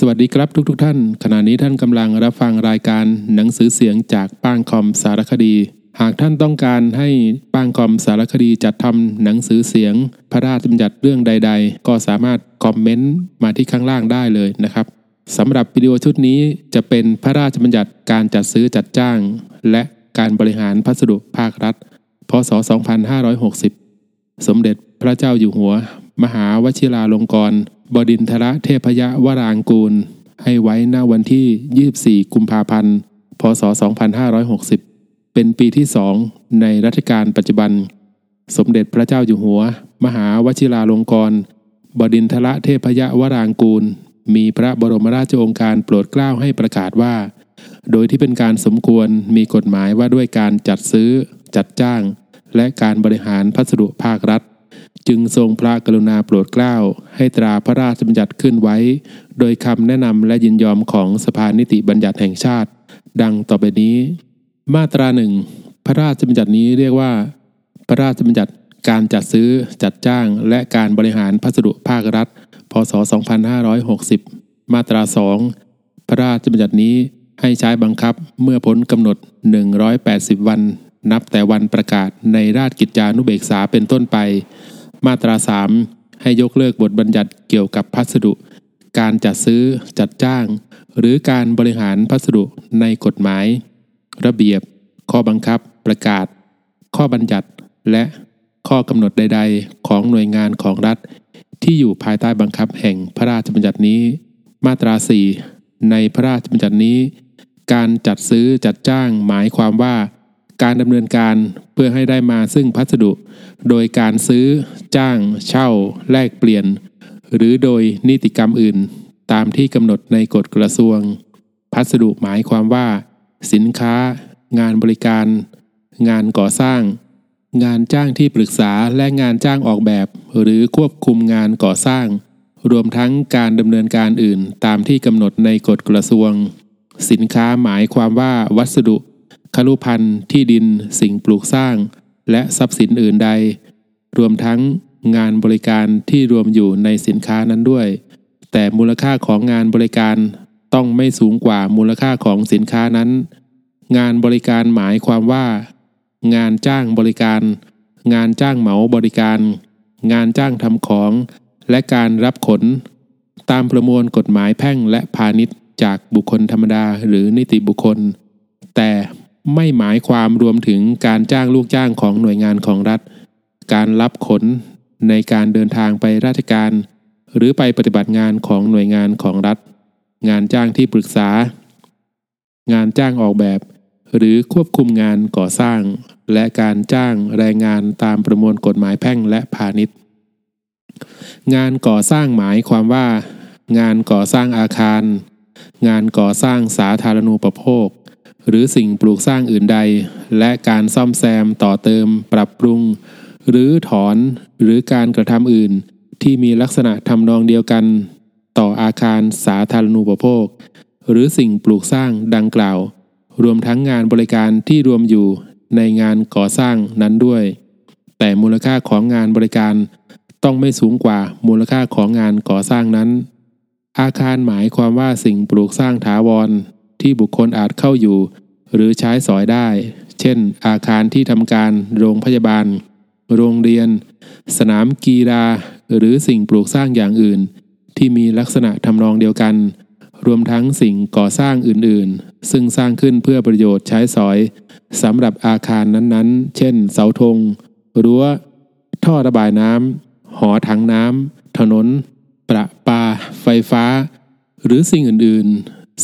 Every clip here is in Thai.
สวัสดีครับทุกๆทท่าน ขณะนี้ท่านกำลังรับฟังรายการหนังสือเสียงจากป้างคอมสารคดี หากท่านต้องการให้ป้างคอมสารคดีจัดทำหนังสือเสียง พระราชบัญญัติเรื่องใด ๆ ก็สามารถคอมเมนต์มาที่ข้างล่างได้เลยนะครับสำหรับวิดีโอชุดนี้จะเป็นพระราชบัญญัติการจัดซื้อจัดจ้าง และการบริหารพัสดุภาครัฐ พศ 2560 สมเด็จพระเจ้าอยู่หัว มหาวชิราลงกรณ บดินทรเทพยวรางกูล ให้ไว้ณวันที่ 24 กุมภาพันธ์ พศ 2560 เป็นปีที่สองในรัชกาลปัจจุบัน สมเด็จพระเจ้าอยู่หัว มหาวชิราลงกรณบดินทรเทพยวรางกูล มีพระบรมราชโองการโปรดเกล้าให้ประกาศว่า โดยที่เป็นการสมควรมีกฎหมายว่าด้วยการจัดซื้อ จัดจ้าง และการบริหารพัสดุภาครัฐ จึงทรงพระกรุณาโปรดเกล้า ให้ตราพระราชบัญญัติขึ้นไว้ โดยคำแนะนำและยินยอมของสภานิติบัญญัติแห่งชาติ ดังต่อไปนี้ มาตราหนึ่งพระราชบัญญัตินี้เรียกว่า พระราชบัญญัติการจัดซื้อจัดจ้าง และการบริหารพัสดุภาครัฐ พศ 2560 มาตรา2พระราชบัญญัตินี้ให้ใช้บังคับเมื่อพ้นกำหนด 180 วัน นับแต่วันประกาศในราชกิจจานุเบกษาเป็นต้นไป มาตรา 3 ให้ยกเลิกบทบัญญัติเกี่ยวกับพัสดุ การจัดซื้อจัดจ้าง หรือการบริหารพัสดุในกฎหมาย ระเบียบ ข้อบังคับ ประกาศ ข้อบัญญัติ และข้อกำหนดใด ๆ ของหน่วยงานของรัฐ ที่อยู่ภายใต้บังคับแห่งพระราชบัญญัตินี้ มาตรา 4 ในพระราชบัญญัตินี้ การจัดซื้อจัดจ้างหมายความว่า การดำเนินการเพื่อให้ได้มาซึ่งพัสดุ โดยการซื้อ จ้าง เช่า แลกเปลี่ยน หรือโดยนิติกรรมอื่น ตามที่กำหนดในกฎกระทรวง พัสดุหมายความว่า สินค้า งานบริการ งานก่อสร้าง งานจ้างที่ปรึกษาและงานจ้างออกแบบ หรือควบคุมงานก่อสร้าง รวมทั้งการดำเนินการอื่น ตามที่กำหนดในกฎกระทรวง สินค้าหมายความว่าวัสดุ คลุพันธ์ที่ดินสิ่งปลูกสร้าง และทรัพย์สินอื่นใด รวมทั้งงานบริการที่รวมอยู่ในสินค้านั้นด้วย แต่มูลค่าของงานบริการต้องไม่สูงกว่ามูลค่าของสินค้านั้น งานบริการหมายความว่า งานจ้างบริการ งานจ้างเหมาบริการ งานจ้างทำของ และการรับขน ตามประมวลกฎหมายแพ่งและพาณิชย์จากบุคคลธรรมดาหรือนิติบุคคล แต่ ไม่หมายความรวมถึงการจ้างลูกจ้างของหน่วยงานของรัฐ การรับขนในการเดินทางไปราชการ หรือไปปฏิบัติงานของหน่วยงานของรัฐ งานจ้างที่ปรึกษา งานจ้างออกแบบ หรือควบคุมงานก่อสร้าง และการจ้างแรงงานตามประมวลกฎหมายแพ่งและพาณิชย์ งานก่อสร้างหมายความว่า งานก่อสร้างอาคาร งานก่อสร้างสาธารณูปโภค หรือสิ่งปลูกสร้างอื่นใด และการซ่อมแซมต่อเติม ปรับปรุง หรือถอนหรือการกระทำอื่น ที่มีลักษณะทำนองเดียวกัน ต่ออาคารสาธารณูปโภค หรือสิ่งปลูกสร้างดังกล่าว รวมทั้งงานบริการที่รวมอยู่ในงานก่อสร้างนั้นด้วย แต่มูลค่าของงานบริการต้องไม่สูงกว่ามูลค่าของงานก่อสร้างนั้น อาคารหมายความว่าสิ่งปลูกสร้างถาวร ที่บุคคลอาจเข้าอยู่ หรือใช้สอยได้ เช่น อาคารที่ทำการโรงพยาบาล โรงเรียน สนามกีฬาหรือสิ่งปลูกสร้างอย่างอื่น ที่มีลักษณะทำนองเดียวกัน รวมทั้งสิ่งก่อสร้างอื่นๆ ซึ่งสร้างขึ้นเพื่อประโยชน์ใช้สอยสำหรับอาคารนั้นๆ เช่น เสาธงรั้ว ท่อระบายน้ำหอถังน้ำถนน ประปา ไฟฟ้า หรือสิ่งอื่น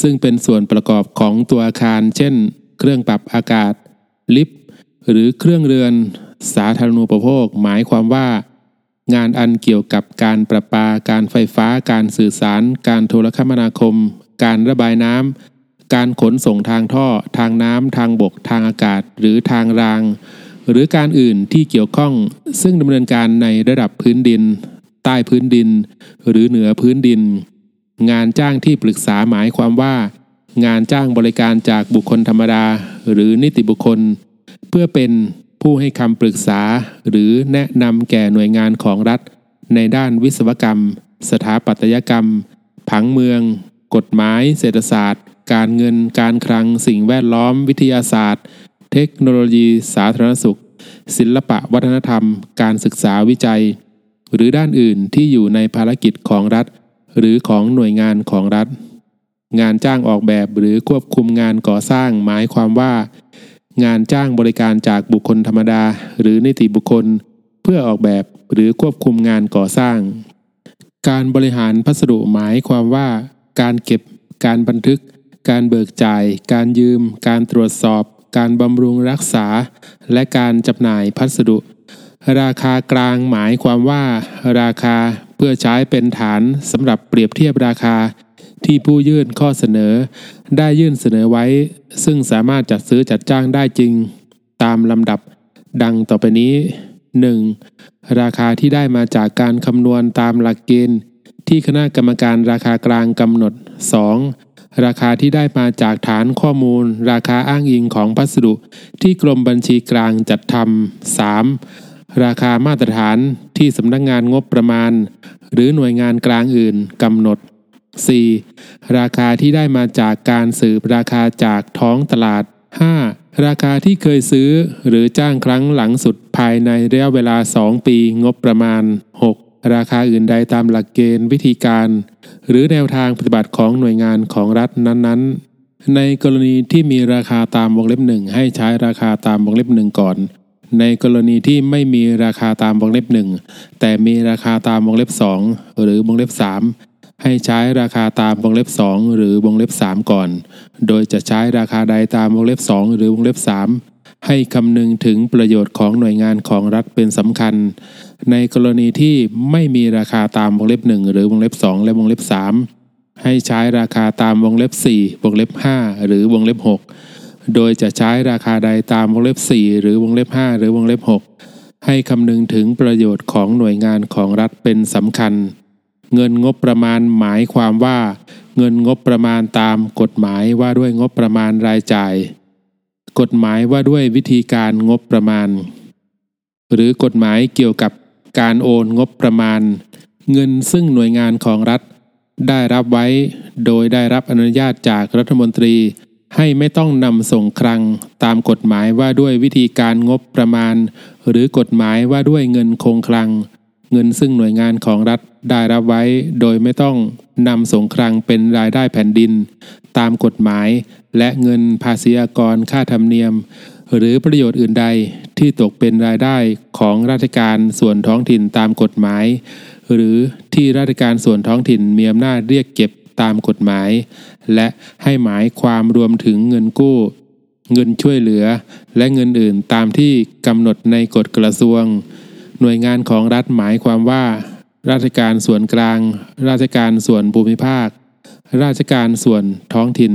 ซึ่งเป็นส่วนประกอบของตัวอาคาร เช่น เครื่องปรับอากาศ ลิฟต์ หรือเครื่องเรือน สาธารณูปโภค หมายความว่า งานอันเกี่ยวกับการประปา การไฟฟ้า การสื่อสาร การโทรคมนาคม การระบายน้ำ การขนส่งทางท่อ ทางน้ำ ทางบก ทางอากาศ หรือทางราง หรือการอื่นที่เกี่ยวข้อง ซึ่งดำเนินการในระดับพื้นดิน ใต้พื้นดิน หรือเหนือพื้นดิน งานจ้างที่ปรึกษาหมายความว่า งานจ้างบริการจากบุคคลธรรมดา หรือนิติบุคคล เพื่อเป็นผู้ให้คำปรึกษา หรือแนะนำแก่หน่วยงานของรัฐ ในด้านวิศวกรรม สถาปัตยกรรม ผังเมือง กฎหมาย เศรษฐศาสตร์ การเงิน การคลัง สิ่งแวดล้อม วิทยาศาสตร์ เทคโนโลยี สาธารณสุข ศิลปะวัฒนธรรม การศึกษาวิจัย หรือด้านอื่นที่อยู่ในภารกิจของรัฐ หรือของหน่วยงานของรัฐ งานจ้างออกแบบหรือควบคุมงานก่อสร้างหมายความว่า งานจ้างบริการจากบุคคลธรรมดา หรือนิติบุคคล เพื่อออกแบบหรือควบคุมงานก่อสร้าง การบริหารพัสดุหมายความว่า การเก็บ การบันทึก การเบิกจ่าย การยืม การตรวจสอบ การบำรุงรักษา และการจำหน่ายพัสดุราคากลางหมายความว่า ราคา พื่อใช้เป็นฐานสำหรับเปรียบเทียบราคา ที่ผู้ยื่นข้อเสนอ ได้ยื่นเสนอไว้ ซึ่งสามารถจัดซื้อจัดจ้างได้จริง ตามลำดับ ดังต่อไปนี้ 1. ราคาที่ได้มาจากการคำนวณตามหลักเกณฑ์ ที่คณะกรรมการราคากลางกำหนด 2. ราคาที่ได้มาจากฐานข้อมูล ราคาอ้างอิงของพัสดุ ที่กรมบัญชีกลางจัดทำ 3. ราคามาตรฐานที่สำนักงงานงบประมาณ หรือหน่วยงานกลางอื่นกำหนด 4. ราคาที่ได้มาจากการสืบราคาจากท้องตลาด 5. ราคาที่เคยซื้อหรือจ้างครั้งหลังสุดภายในระยะเวลา 2 ปีงบประมาณ 6. ราคาอื่นใดตามหลักเกณฑ์วิธีการ หรือแนวทางปฏิบัติของหน่วยงานของรัฐนั้นๆ ในกรณีที่มีราคาตามวงเล็บหนึ่งให้ใช้ราคาตามวงเล็บหนึ่งก่อน ในกรณีที่ไม่มีราคาตามวงเล็บหนึ่งแต่มีราคาตามวงเล็บ 2 หรือวงเล็บ 3 ให้ใช้ราคาตามวงเล็บ 2 หรือวงเล็บ 3 ก่อน โดยจะใช้ราคาใดตามวงเล็บ 2 หรือวงเล็บ 3 ให้คำนึงถึงประโยชน์ของหน่วยงานของรัฐเป็นสำคัญ ในกรณีที่ไม่มีราคาตามวงเล็บ 1 หรือวงเล็บ 2 และวงเล็บ 3 ให้ใช้ราคาตามวงเล็บ 4 วงเล็บ 5 หรือวงเล็บ 6 โดยจะใช้ราคาใดตามวงเล็บ 4 หรือวงเล็บ 5 หรือวงเล็บ 6 ให้คำนึงถึงประโยชน์ของหน่วยงานของรัฐเป็นสำคัญ เงินงบประมาณหมายความว่า เงินงบประมาณตามกฎหมายว่าด้วยงบประมาณรายจ่าย กฎหมายว่าด้วยวิธีการงบประมาณ หรือกฎหมายเกี่ยวกับการโอนงบประมาณ เงินซึ่งหน่วยงานของรัฐ ได้รับไว้โดยได้รับอนุญาตจากรัฐมนตรี ให้ไม่ต้องนำส่งคลังตามกฎหมายว่าด้วยวิธีการงบประมาณ หรือกฎหมายว่าด้วยเงินคงคลัง เงินซึ่งหน่วยงานของรัฐได้รับไว้ โดยไม่ต้องนำส่งคลังเป็นรายได้แผ่นดิน ตามกฎหมาย และเงินภาษีอากรค่าธรรมเนียม หรือประโยชน์อื่นใดที่ตกเป็นรายได้ของราชการส่วนท้องถิ่นตามกฎหมาย หรือที่ราชการส่วนท้องถิ่นมีอำนาจเรียกเก็บ ตามกฎหมาย และให้หมายความรวมถึงเงินกู้ เงินช่วยเหลือ และเงินอื่นตามที่กำหนดในกฎกระทรวง หน่วยงานของรัฐหมายความว่า ราชการส่วนกลาง ราชการส่วนภูมิภาค ราชการส่วนท้องถิ่น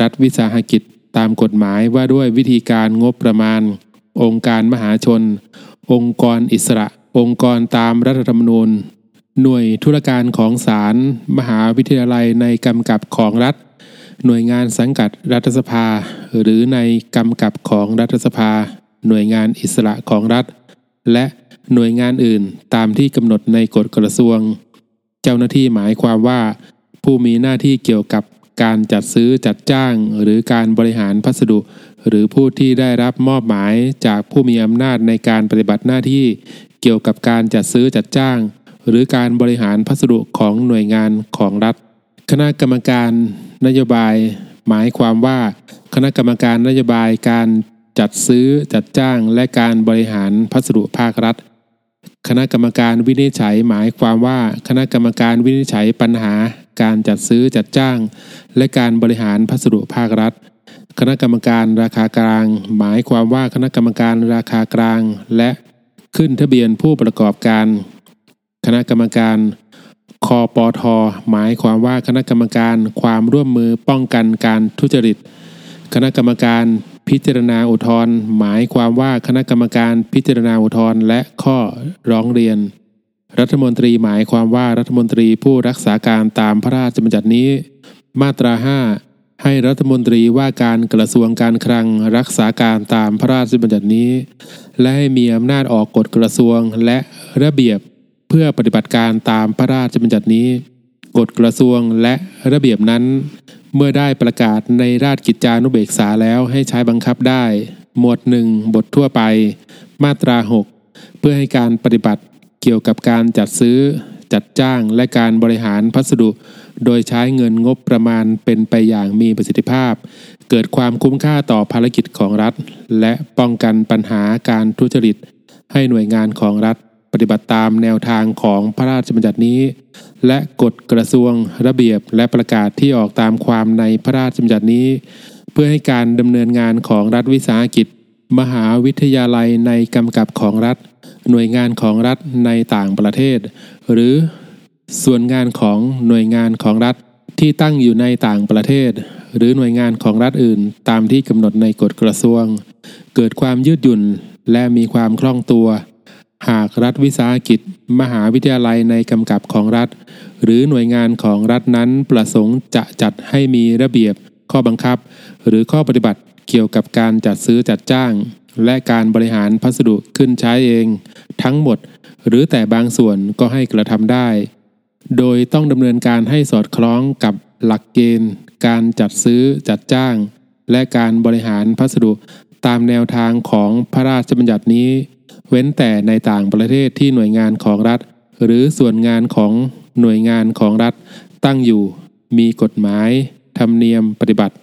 รัฐวิสาหกิจตามกฎหมายว่าด้วยวิธีการงบประมาณ องค์การมหาชน องค์กรอิสระ องค์กรตามรัฐธรรมนูญ หน่วยธุรการของศาลมหาวิทยาลัยในกำกับของรัฐ หน่วยงานสังกัดรัฐสภา หรือในกำกับของรัฐสภา หน่วยงานอิสระของรัฐ และหน่วยงานอื่นตามที่กำหนดในกฎกระทรวง เจ้าหน้าที่หมายความว่า ผู้มีหน้าที่เกี่ยวกับการจัดซื้อจัดจ้าง หรือการบริหารพัสดุ หรือผู้ที่ได้รับมอบหมายจากผู้มีอำนาจในการปฏิบัติหน้าที่ เกี่ยวกับการจัดซื้อจัดจ้าง หรือการบริหารพัสดุของหน่วยงานของรัฐ คณะกรรมการนโยบาย หมายความว่า คณะกรรมการนโยบายการจัดซื้อจัดจ้างและการบริหารพัสดุภาครัฐ คณะกรรมการวินิจฉัยหมายความว่า คณะกรรมการวินิจฉัยปัญหา การจัดซื้อจัดจ้าง และการบริหารพัสดุภาครัฐ คณะกรรมการราคากลาง หมายความว่าคณะกรรมการราคากลาง และขึ้นทะเบียนผู้ประกอบการ คณะกรรมการคอปอทหมายความว่าคณะกรรมการความร่วมมือป้องกันการทุจริต คณะกรรมการพิจารณาอุทธรณ์หมายความว่าคณะกรรมการพิจารณาอุทธรณ์และข้อร้องเรียน รัฐมนตรีหมายความว่ารัฐมนตรีผู้รักษาการตามพระราชบัญญัตินี้ มาตรา 5 ให้รัฐมนตรีว่าการกระทรวงการคลังรักษาการตามพระราชบัญญัตินี้ และให้มีอำนาจออกกฎกระทรวงและระเบียบ พื่อปฏิบัติการตามพระราชบัญญัตินี้ กฎกระทรวงและระเบียบนั้น เมื่อได้ประกาศในราชกิจจานุเบกษาแล้วให้ใช้บังคับได้ หมวดหนึ่งบททั่วไป มาตรา 6 เพื่อให้การปฏิบัติเกี่ยวกับการจัดซื้อ จัดจ้างและการบริหารพัสดุ โดยใช้เงินงบประมาณเป็นไปอย่างมีประสิทธิภาพ เกิดความคุ้มค่าต่อภารกิจของรัฐ และป้องกันปัญหาการทุจริตให้หน่วยงานของรัฐ ฏิบัติตามแนวทางของพระราชบัญญัตินี้ และกฎกระทรวงระเบียบและประกาศที่ออกตามความในพระราชบัญญัตินี้ เพื่อให้การดำเนินงานของรัฐวิสาหกิจ มหาวิทยาลัยในกำกับของรัฐ หน่วยงานของรัฐในต่างประเทศ หรือส่วนงานของหน่วยงานของรัฐที่ตั้งอยู่ในต่างประเทศ หรือหน่วยงานของรัฐอื่น ตามที่กำหนดในกฎกระทรวง เกิดความยืดหยุ่นและมีความคล่องตัว หากรัฐวิสาหกิจ มหาวิทยาลัยในกำกับของรัฐ หรือหน่วยงานของรัฐนั้นประสงค์จะจัดให้มีระเบียบ ข้อบังคับ หรือข้อปฏิบัติเกี่ยวกับการจัดซื้อจัดจ้าง และการบริหารพัสดุขึ้นใช้เอง ทั้งหมด หรือแต่บางส่วนก็ให้กระทำได้ โดยต้องดำเนินการให้สอดคล้องกับหลักเกณฑ์ การจัดซื้อจัดจ้าง และการบริหารพัสดุตามแนวทางของพระราชบัญญัตินี้ เว้นแต่ในต่างประเทศที่หน่วยงานของรัฐ หรือส่วนงานของหน่วยงานของรัฐตั้งอยู่ มีกฎหมาย ธรรมเนียมปฏิบัติ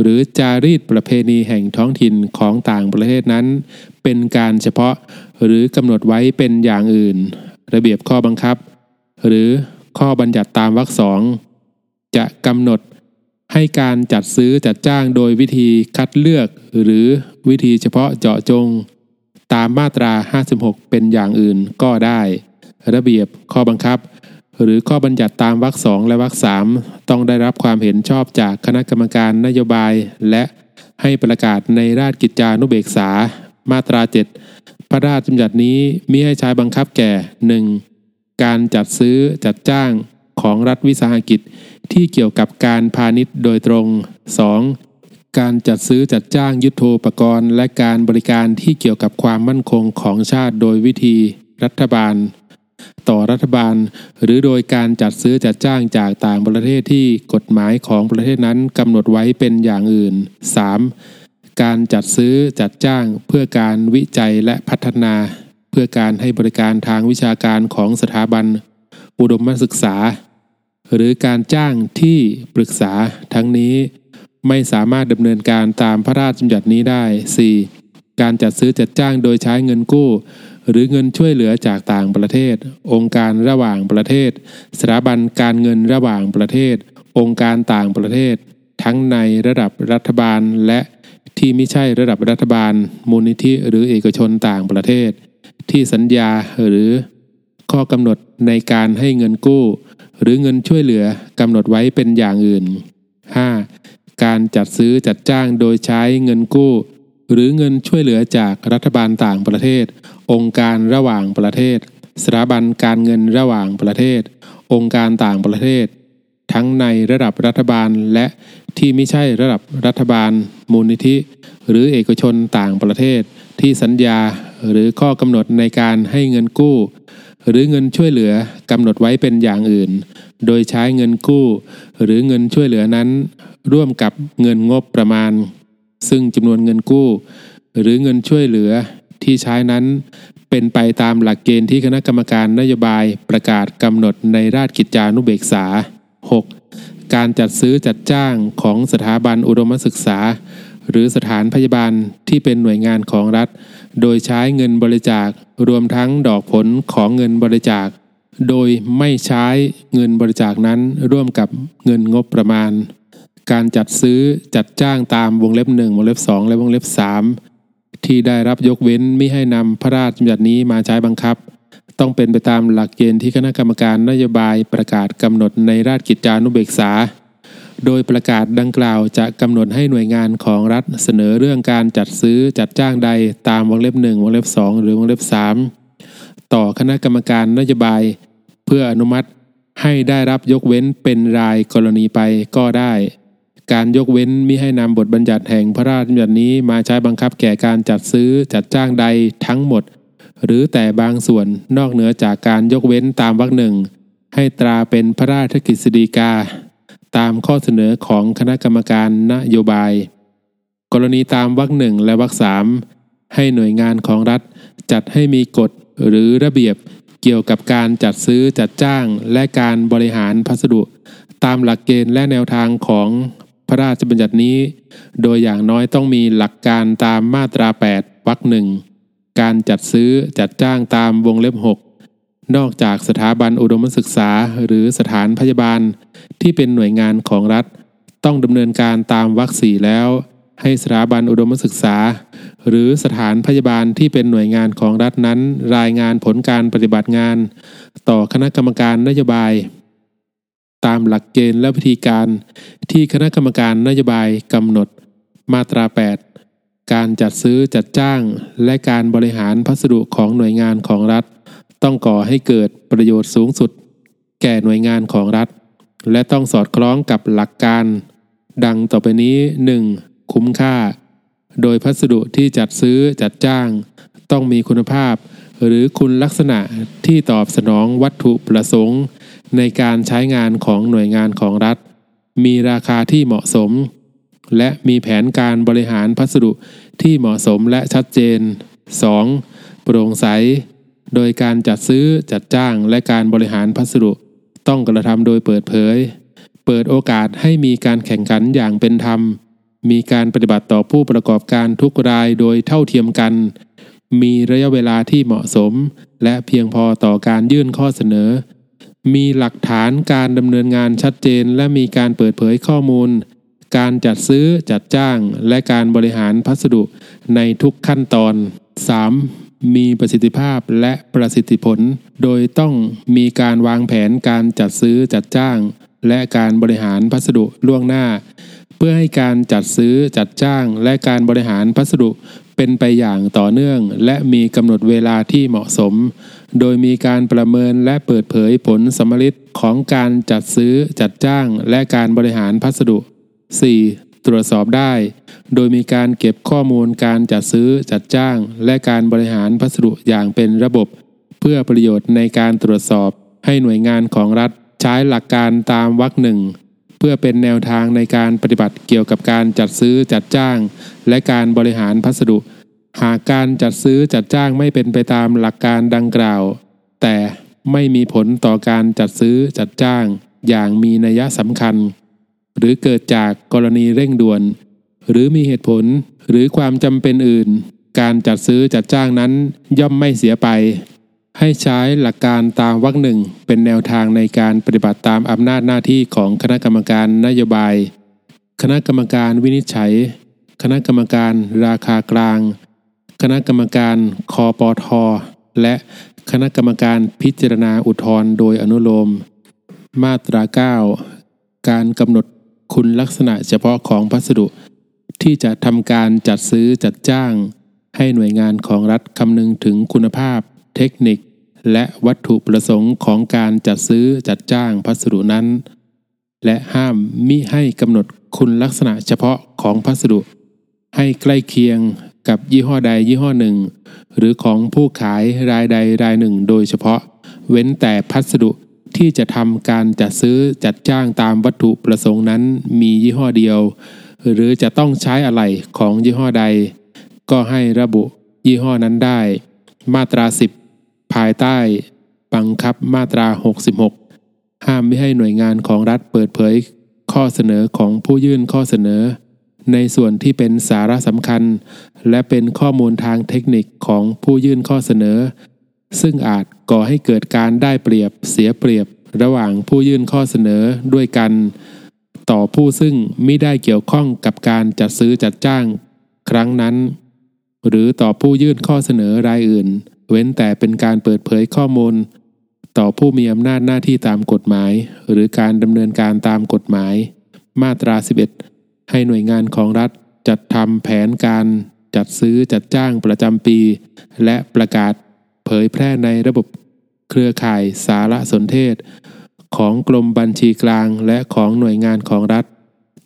หรือจารีตประเพณีแห่งท้องถิ่นของต่างประเทศนั้น เป็นการเฉพาะหรือกำหนดไว้เป็นอย่างอื่น ระเบียบข้อบังคับ หรือข้อบัญญัติตามวรรคสองจะกำหนดให้การจัดซื้อจัดจ้างโดยวิธีคัดเลือก หรือวิธีเฉพาะเจาะจง ตามมาตรา 56 เป็นอย่างอื่นก็ได้ ระเบียบข้อบังคับ หรือข้อบัญญัติตามวรรคสองและวรรคสามต้องได้รับความเห็นชอบจากคณะกรรมการนโยบาย และให้ประกาศในราชกิจจานุเบกษา มาตรา 7 พระราชบัญญัตินี้มิให้ใช้บังคับแก่ 1. การจัดซื้อจัดจ้างของรัฐวิสาหกิจที่เกี่ยวกับการพาณิชย์โดยตรง 2. การจัดซื้อจัดจ้างยุทโธปกรณ์ และการบริการที่เกี่ยวกับความมั่นคงของชาติโดยวิธีรัฐบาล ต่อรัฐบาล หรือโดยการจัดซื้อจัดจ้างจากต่างประเทศที่กฎหมายของประเทศนั้นกำหนดไว้เป็นอย่างอื่น 3. การจัดซื้อจัดจ้างเพื่อการวิจัยและพัฒนา เพื่อการให้บริการทางวิชาการของสถาบัน อุดมศึกษา หรือการจ้างที่ปรึกษาทั้งนี้ ไม่สามารถดำเนินการตามพระราชบัญญัตินี้ได้ 4. การจัดซื้อจัดจ้างโดยใช้เงินกู้ หรือเงินช่วยเหลือจากต่างประเทศ องค์การระหว่างประเทศ สถาบันการเงินระหว่างประเทศ องค์การต่างประเทศ ทั้งในระดับรัฐบาลและที่ไม่ใช่ระดับรัฐบาล มูลนิธิหรือเอกชนต่างประเทศ ที่สัญญาหรือข้อกำหนดในการให้เงินกู้ หรือเงินช่วยเหลือกำหนดไว้เป็นอย่างอื่น 5. การจัดซื้อจัดจ้างโดยใช้เงินกู้ หรือเงินช่วยเหลือจากรัฐบาลต่างประเทศ องค์การระหว่างประเทศสถาบันการเงินระหว่างประเทศ องค์การต่างประเทศ ทั้งในระดับรัฐบาลและที่ไม่ใช่ระดับรัฐบาล มูลนิธิ หรือเอกชนต่างประเทศ ที่สัญญาหรือข้อกำหนดในการให้เงินกู้ หรือเงินช่วยเหลือกำหนดไว้เป็นอย่างอื่น โดยใช้เงินกู้ หรือเงินช่วยเหลือนั้น ร่วมกับเงินงบประมาณ ซึ่งจำนวนเงินกู้ หรือเงินช่วยเหลือที่ใช้นั้น เป็นไปตามหลักเกณฑ์ที่คณะกรรมการนโยบายประกาศกำหนดในราชกิจจานุเบกษา 6. การจัดซื้อจัดจ้างของสถาบันอุดมศึกษา หรือสถานพยาบาลที่เป็นหน่วยงานของรัฐ โดยใช้เงินบริจาครวมทั้งดอกผลของเงินบริจาคโดยไม่ใช้เงินบริจาคนั้นร่วมกับเงินงบประมาณ การจัดซื้อจัดจ้างตามวงเล็บ1วงเล็บ2และวงเล็บ3ที่ได้รับยกเว้นไม่ให้นำพระราชบัญญัตินี้มาใช้บังคับ ต้องเป็นไปตามหลักเกณฑ์ที่คณะกรรมการนโยบายประกาศกำหนดในราชกิจจานุเบกษา โดยประกาศดังกล่าวจะกำหนดให้หน่วยงานของรัฐเสนอเรื่องการจัดซื้อจัดจ้างใดตามวงเล็บ1วงเล็บ2หรือวงเล็บ3ต่อคณะกรรมการนโยบาย เพื่ออนุมัติให้ได้รับยกเว้นเป็นรายกรณีไปก็ได้ การยกเว้นมิให้นำบทบัญญัติแห่งพระราชบัญญัตินี้มาใช้บังคับแก่การจัดซื้อจัดจ้างใดทั้งหมด หรือแต่บางส่วนนอกเหนือจากการยกเว้นตามวรรคหนึ่ง ให้ตราเป็นพระราชกฤษฎีกา ตามข้อเสนอของคณะกรรมการนโยบาย กรณีตามวรรคหนึ่งและวรรคสามให้หน่วยงานของรัฐ จัดให้มีกฎหรือระเบียบเกี่ยวกับการจัดซื้อจัดจ้างและการบริหารพัสดุ ตามหลักเกณฑ์และแนวทางของ พระราชบัญญัตินี้ โดยอย่างน้อยต้องมีหลักการตามมาตรา 8วรรคหนึ่งการจัดซื้อจัดจ้างตามวงเล็บ 6 นอกจากสถาบันอุดมศึกษาหรือสถานพยาบาล ที่เป็นหน่วยงานของรัฐ ต้องดำเนินการตามวรรคสี่แล้ว ให้สถาบันอุดมศึกษา หรือสถานพยาบาลที่เป็นหน่วยงานของรัฐนั้น รายงานผลการปฏิบัติงาน ต่อคณะกรรมการนโยบาย ตามหลักเกณฑ์และวิธีการ ที่คณะกรรมการนโยบายกำหนด มาตรา 8 การจัดซื้อจัดจ้าง และการบริหารพัสดุของหน่วยงานของรัฐ ต้องก่อให้เกิดประโยชน์สูงสุด แก่หน่วยงานของรัฐ และต้องสอดคล้องกับหลักการ ดังต่อไปนี้ 1. คุ้มค่า โดยพัสดุที่จัดซื้อจัดจ้าง ต้องมีคุณภาพ หรือคุณลักษณะที่ตอบสนองวัตถุประสงค์ ในการใช้งานของหน่วยงานของรัฐ มีราคาที่เหมาะสม และมีแผนการบริหารพัสดุที่เหมาะสมและชัดเจน 2. โปร่งใส โดยการจัดซื้อจัดจ้างและการบริหารพัสดุต้องกระทำโดยเปิดเผย เปิดโอกาสให้มีการแข่งขันอย่างเป็นธรรม มีการปฏิบัติต่อผู้ประกอบการทุกรายโดยเท่าเทียมกัน มีระยะเวลาที่เหมาะสม และเพียงพอต่อการยื่นข้อเสนอ มีหลักฐานการดำเนินงานชัดเจน และมีการเปิดเผยข้อมูล การจัดซื้อจัดจ้าง และการบริหารพัสดุในทุกขั้นตอน 3. มีประสิทธิภาพและประสิทธิผล โดยต้องมีการวางแผนการจัดซื้อจัดจ้าง และการบริหารพัสดุล่วงหน้า เพื่อให้การจัดซื้อจัดจ้าง และการบริหารพัสดุเป็นไปอย่างต่อเนื่อง และมีกำหนดเวลาที่เหมาะสม โดยมีการประเมินและเปิดเผยผลสมฤทธิ์ของการจัดซื้อจัดจ้างและการบริหารพัสดุ 4. ตรวจสอบได้ โดยมีการเก็บข้อมูลการจัดซื้อจัดจ้าง และการบริหารพัสดุอย่างเป็นระบบ เพื่อประโยชน์ในการตรวจสอบให้หน่วยงานของรัฐใช้หลักการตามวรรคหนึ่งเพื่อเป็นแนวทางในการปฏิบัติเกี่ยวกับการจัดซื้อจัดจ้าง และการบริหารพัสดุ หากการจัดซื้อจัดจ้างไม่เป็นไปตามหลักการดังกล่าว แต่ไม่มีผลต่อการจัดซื้อจัดจ้างอย่างมีนัยสำคัญ หรือเกิดจากกรณีเร่งด่วน หรือมีเหตุผลหรือความจำเป็นอื่น การจัดซื้อจัดจ้างนั้นย่อมไม่เสียไป ให้ใช้หลักการตามวรรคหนึ่งเป็นแนวทางในการปฏิบัติตามอำนาจหน้าที่ของคณะกรรมการนโยบาย คณะกรรมการวินิจฉัย คณะกรรมการราคากลาง คณะกรรมการคอปอทอและคณะกรรมการพิจารณาอุทธรณ์โดยอนุโลม มาตรา 9 การกำหนดคุณลักษณะเฉพาะของพัสดุ ที่จะทำการจัดซื้อจัดจ้าง ให้หน่วยงานของรัฐคำนึงถึงคุณภาพ เทคนิค และวัตถุประสงค์ของการจัดซื้อจัดจ้างพัสดุนั้น และห้ามมิให้กำหนดคุณลักษณะเฉพาะของพัสดุ ให้ใกล้เคียง กับยี่ห้อใดยี่ห้อหนึ่ง หรือของผู้ขายรายใดรายหนึ่ง โดยเฉพาะ เว้นแต่พัสดุที่จะทำการจัดซื้อจัดจ้างตามวัตถุประสงค์นั้นมียี่ห้อเดียว หรือจะต้องใช้อะไรของยี่ห้อใด ก็ให้ระบุยี่ห้อนั้นได้ มาตรา 10 ภายใต้ บังคับมาตรา 66 ห้ามไม่ให้หน่วยงานของรัฐเปิดเผย ข้อเสนอของผู้ยื่นข้อเสนอ ในส่วนที่เป็นสาระสำคัญ และเป็นข้อมูลทางเทคนิคของผู้ยื่นข้อเสนอ ซึ่งอาจก่อให้เกิดการได้เปรียบเสียเปรียบระหว่างผู้ยื่นข้อเสนอด้วยกัน ต่อผู้ซึ่งไม่ได้เกี่ยวข้องกับการจัดซื้อจัดจ้าง ครั้งนั้น หรือต่อผู้ยื่นข้อเสนอรายอื่น เว้นแต่เป็นการเปิดเผยข้อมูล ต่อผู้มีอำนาจหน้าที่ตามกฎหมาย หรือการดำเนินการตามกฎหมาย มาตรา 11 ให้หน่วยงานของรัฐจัดทำแผนการ จัดซื้อจัดจ้างประจำปี และประกาศเผยแพร่ในระบบเครือข่ายสารสนเทศ ของกรมบัญชีกลางและของหน่วยงานของรัฐ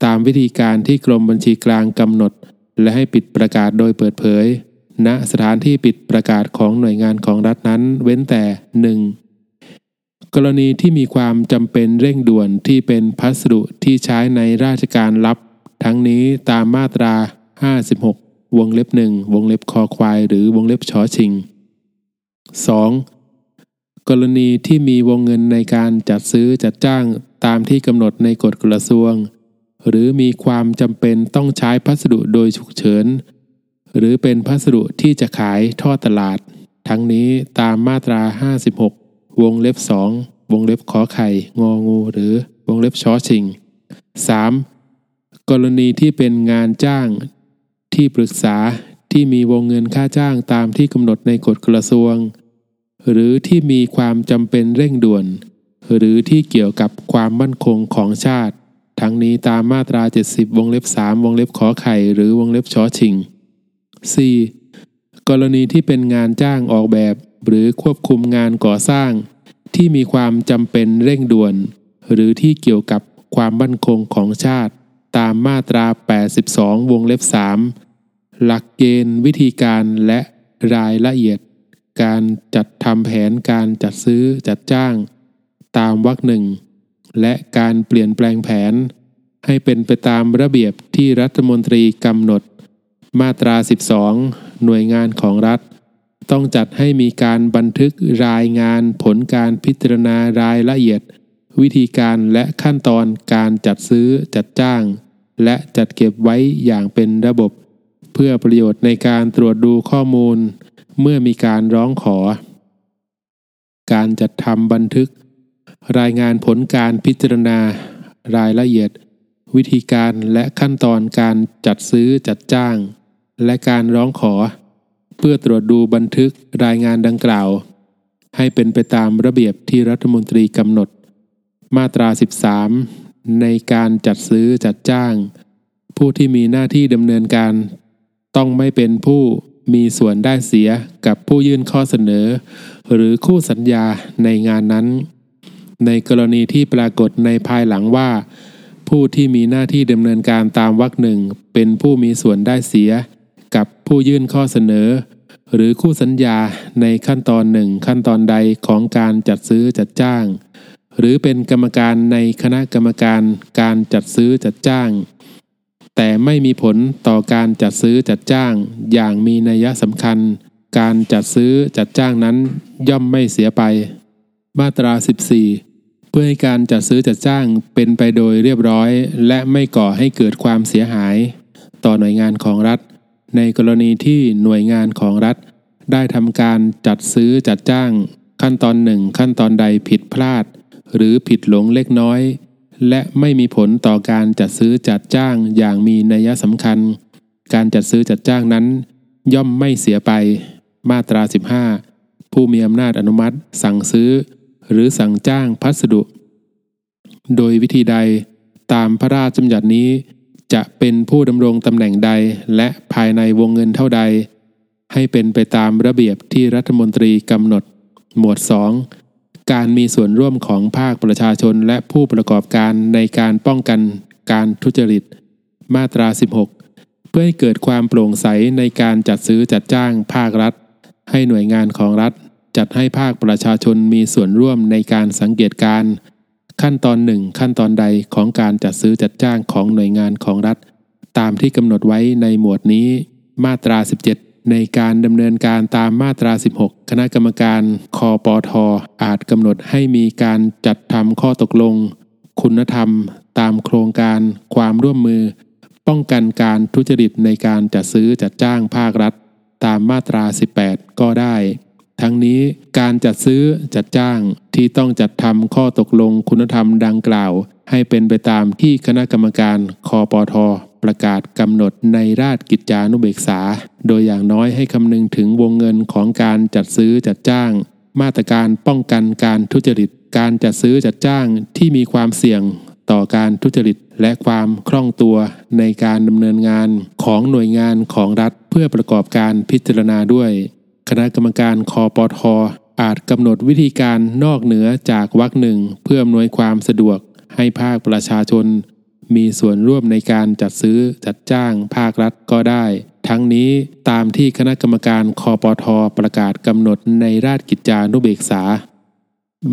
ตามวิธีการที่กรมบัญชีกลางกำหนด และให้ปิดประกาศโดยเปิดเผย ณสถานที่ปิดประกาศของหน่วยงานของรัฐนั้น เว้นแต่ 1. กรณีที่มีความจำเป็นเร่งด่วนที่เป็นพัสดุที่ใช้ในราชการลับ ทั้งนี้ตามมาตรา 56 วงเล็บหนึ่งวงเล็บคอควาย หรือวงเล็บชอชิง 2. กรณีที่มีวงเงินในการจัดซื้อจัดจ้างตามที่กำหนดในกฎกระทรวง หรือมีความจำเป็นต้องใช้พัสดุโดยฉุกเฉิน หรือเป็นพัสดุที่จะขายทอดตลาด ทั้งนี้ตามมาตรา 56 วงเล็บ2วงเล็บขอไข่ งองู หรือวงเล็บชอชิง 3. กรณีที่เป็นงานจ้าง ที่ปรึกษาที่มีวงเงินค่าจ้างตามที่กำหนดในกฎกระทรวง หรือที่มีความจำเป็นเร่งด่วน หรือที่เกี่ยวกับความมั่นคงของชาติ ทั้งนี้ตามมาตรา 70 วงเล็บ 3 วงเล็บขอไข่ หรือวงเล็บชอชิง 4. กรณีที่เป็นงานจ้างออกแบบ หรือควบคุมงานก่อสร้าง ที่มีความจำเป็นเร่งด่วน หรือที่เกี่ยวกับความมั่นคงของชาติ ตามมาตรา 82 วงเล็บ 3 หลักเกณฑ์วิธีการและรายละเอียด การจัดทำแผนการจัดซื้อจัดจ้าง ตามวรรคหนึ่ง และการเปลี่ยนแปลงแผน ให้เป็นไปตามระเบียบที่รัฐมนตรีกำหนด มาตรา 12 หน่วยงานของรัฐ ต้องจัดให้มีการบันทึกรายงานผลการพิจารณารายละเอียด วิธีการและขั้นตอนการจัดซื้อจัดจ้าง และจัดเก็บไว้อย่างเป็นระบบ เพื่อประโยชน์ในการตรวจดูข้อมูล เมื่อมีการร้องขอ การจัดทำบันทึก รายงานผลการพิจารณา รายละเอียด วิธีการและขั้นตอนการจัดซื้อจัดจ้าง และการร้องขอ เพื่อตรวจดูบันทึกรายงานดังกล่าว ให้เป็นไปตามระเบียบที่รัฐมนตรีกำหนด มาตรา 13 ในการจัดซื้อจัดจ้าง ผู้ที่มีหน้าที่ดำเนินการ ต้องไม่เป็นผู้มีส่วนได้เสียกับผู้ยื่นข้อเสนอ หรือคู่สัญญาในงานนั้น ในกรณีที่ปรากฏในภายหลังว่า ผู้ที่มีหน้าที่ดำเนินการตามวรรคหนึ่งเป็นผู้มีส่วนได้เสีย กับผู้ยื่นข้อเสนอ หรือคู่สัญญาในขั้นตอนหนึ่งขั้นตอนใดของการจัดซื้อจัดจ้าง หรือเป็นกรรมการในคณะกรรมการการจัดซื้อจัดจ้าง แต่ไม่มีผลต่อการจัดซื้อจัดจ้าง อย่างมีนัยสำคัญ การจัดซื้อจัดจ้างนั้นย่อมไม่เสียไป มาตรา 14 เพื่อให้การจัดซื้อจัดจ้างเป็นไปโดยเรียบร้อย และไม่ก่อให้เกิดความเสียหาย ต่อหน่วยงานของรัฐ ในกรณีที่หน่วยงานของรัฐ ได้ทำการจัดซื้อจัดจ้าง ขั้นตอนหนึ่งขั้นตอนใดผิดพลาด หรือผิดหลงเล็กน้อย และไม่มีผลต่อการจัดซื้อจัดจ้างอย่างมีนัยสำคัญ การจัดซื้อจัดจ้างนั้น ย่อมไม่เสียไป มาตรา 15 ผู้มีอำนาจอนุมัติ สั่งซื้อ หรือสั่งจ้างพัสดุ โดยวิธีใดตามพระราชบัญญัตินี้ จะเป็นผู้ดำรงตำแหน่งใดและภายในวงเงินเท่าใด ให้เป็นไปตามระเบียบที่รัฐมนตรีกำหนด หมวด 2 การมีส่วนร่วมของภาคประชาชนและผู้ประกอบการในการป้องกันการทุจริต มาตรา 16 เพื่อให้เกิดความโปร่งใสในการจัดซื้อจัดจ้างภาครัฐ ให้หน่วยงานของรัฐ จัดให้ภาคประชาชนมีส่วนร่วมในการสังเกตการ ขั้นตอนหนึ่งขั้นตอนใดของการจัดซื้อจัดจ้างของหน่วยงานของรัฐ ตามที่กำหนดไว้ในหมวดนี้ มาตรา 17 ในการดำเนินการตามมาตรา 16 คณะกรรมการคอปอทอาจกำหนดให้มีการจัดทำข้อตกลง คุณธรรม ตามโครงการความร่วมมือ ป้องกันการทุจริตในการจัดซื้อจัดจ้างภาครัฐ ตามมาตรา 18 ก็ได้ ทั้งนี้การจัดซื้อจัดจ้างที่ต้องจัดทำข้อตกลงคุณธรรมดังกล่าว ให้เป็นไปตามที่คณะกรรมการคอปอท ประกาศกำหนดในราชกิจจานุเบกษา โดยอย่างน้อยให้คำนึงถึงวงเงินของการจัดซื้อจัดจ้าง มาตรการป้องกันการทุจริต การจัดซื้อจัดจ้างที่มีความเสี่ยงต่อการทุจริตและความคล่องตัวในการดำเนินงานของหน่วยงานของรัฐเพื่อประกอบการพิจารณาด้วย คณะกรรมการคอปอทอาจกำหนดวิธีการนอกเหนือจากวรรคหนึ่งเพื่ออำนวยความสะดวกให้ภาคประชาชน มีส่วนร่วมในการจัดซื้อจัดจ้างภาครัฐก็ได้ ทั้งนี้ตามที่คณะกรรมการคอปทอประกาศกำหนดในราชกิจจานุเบกษา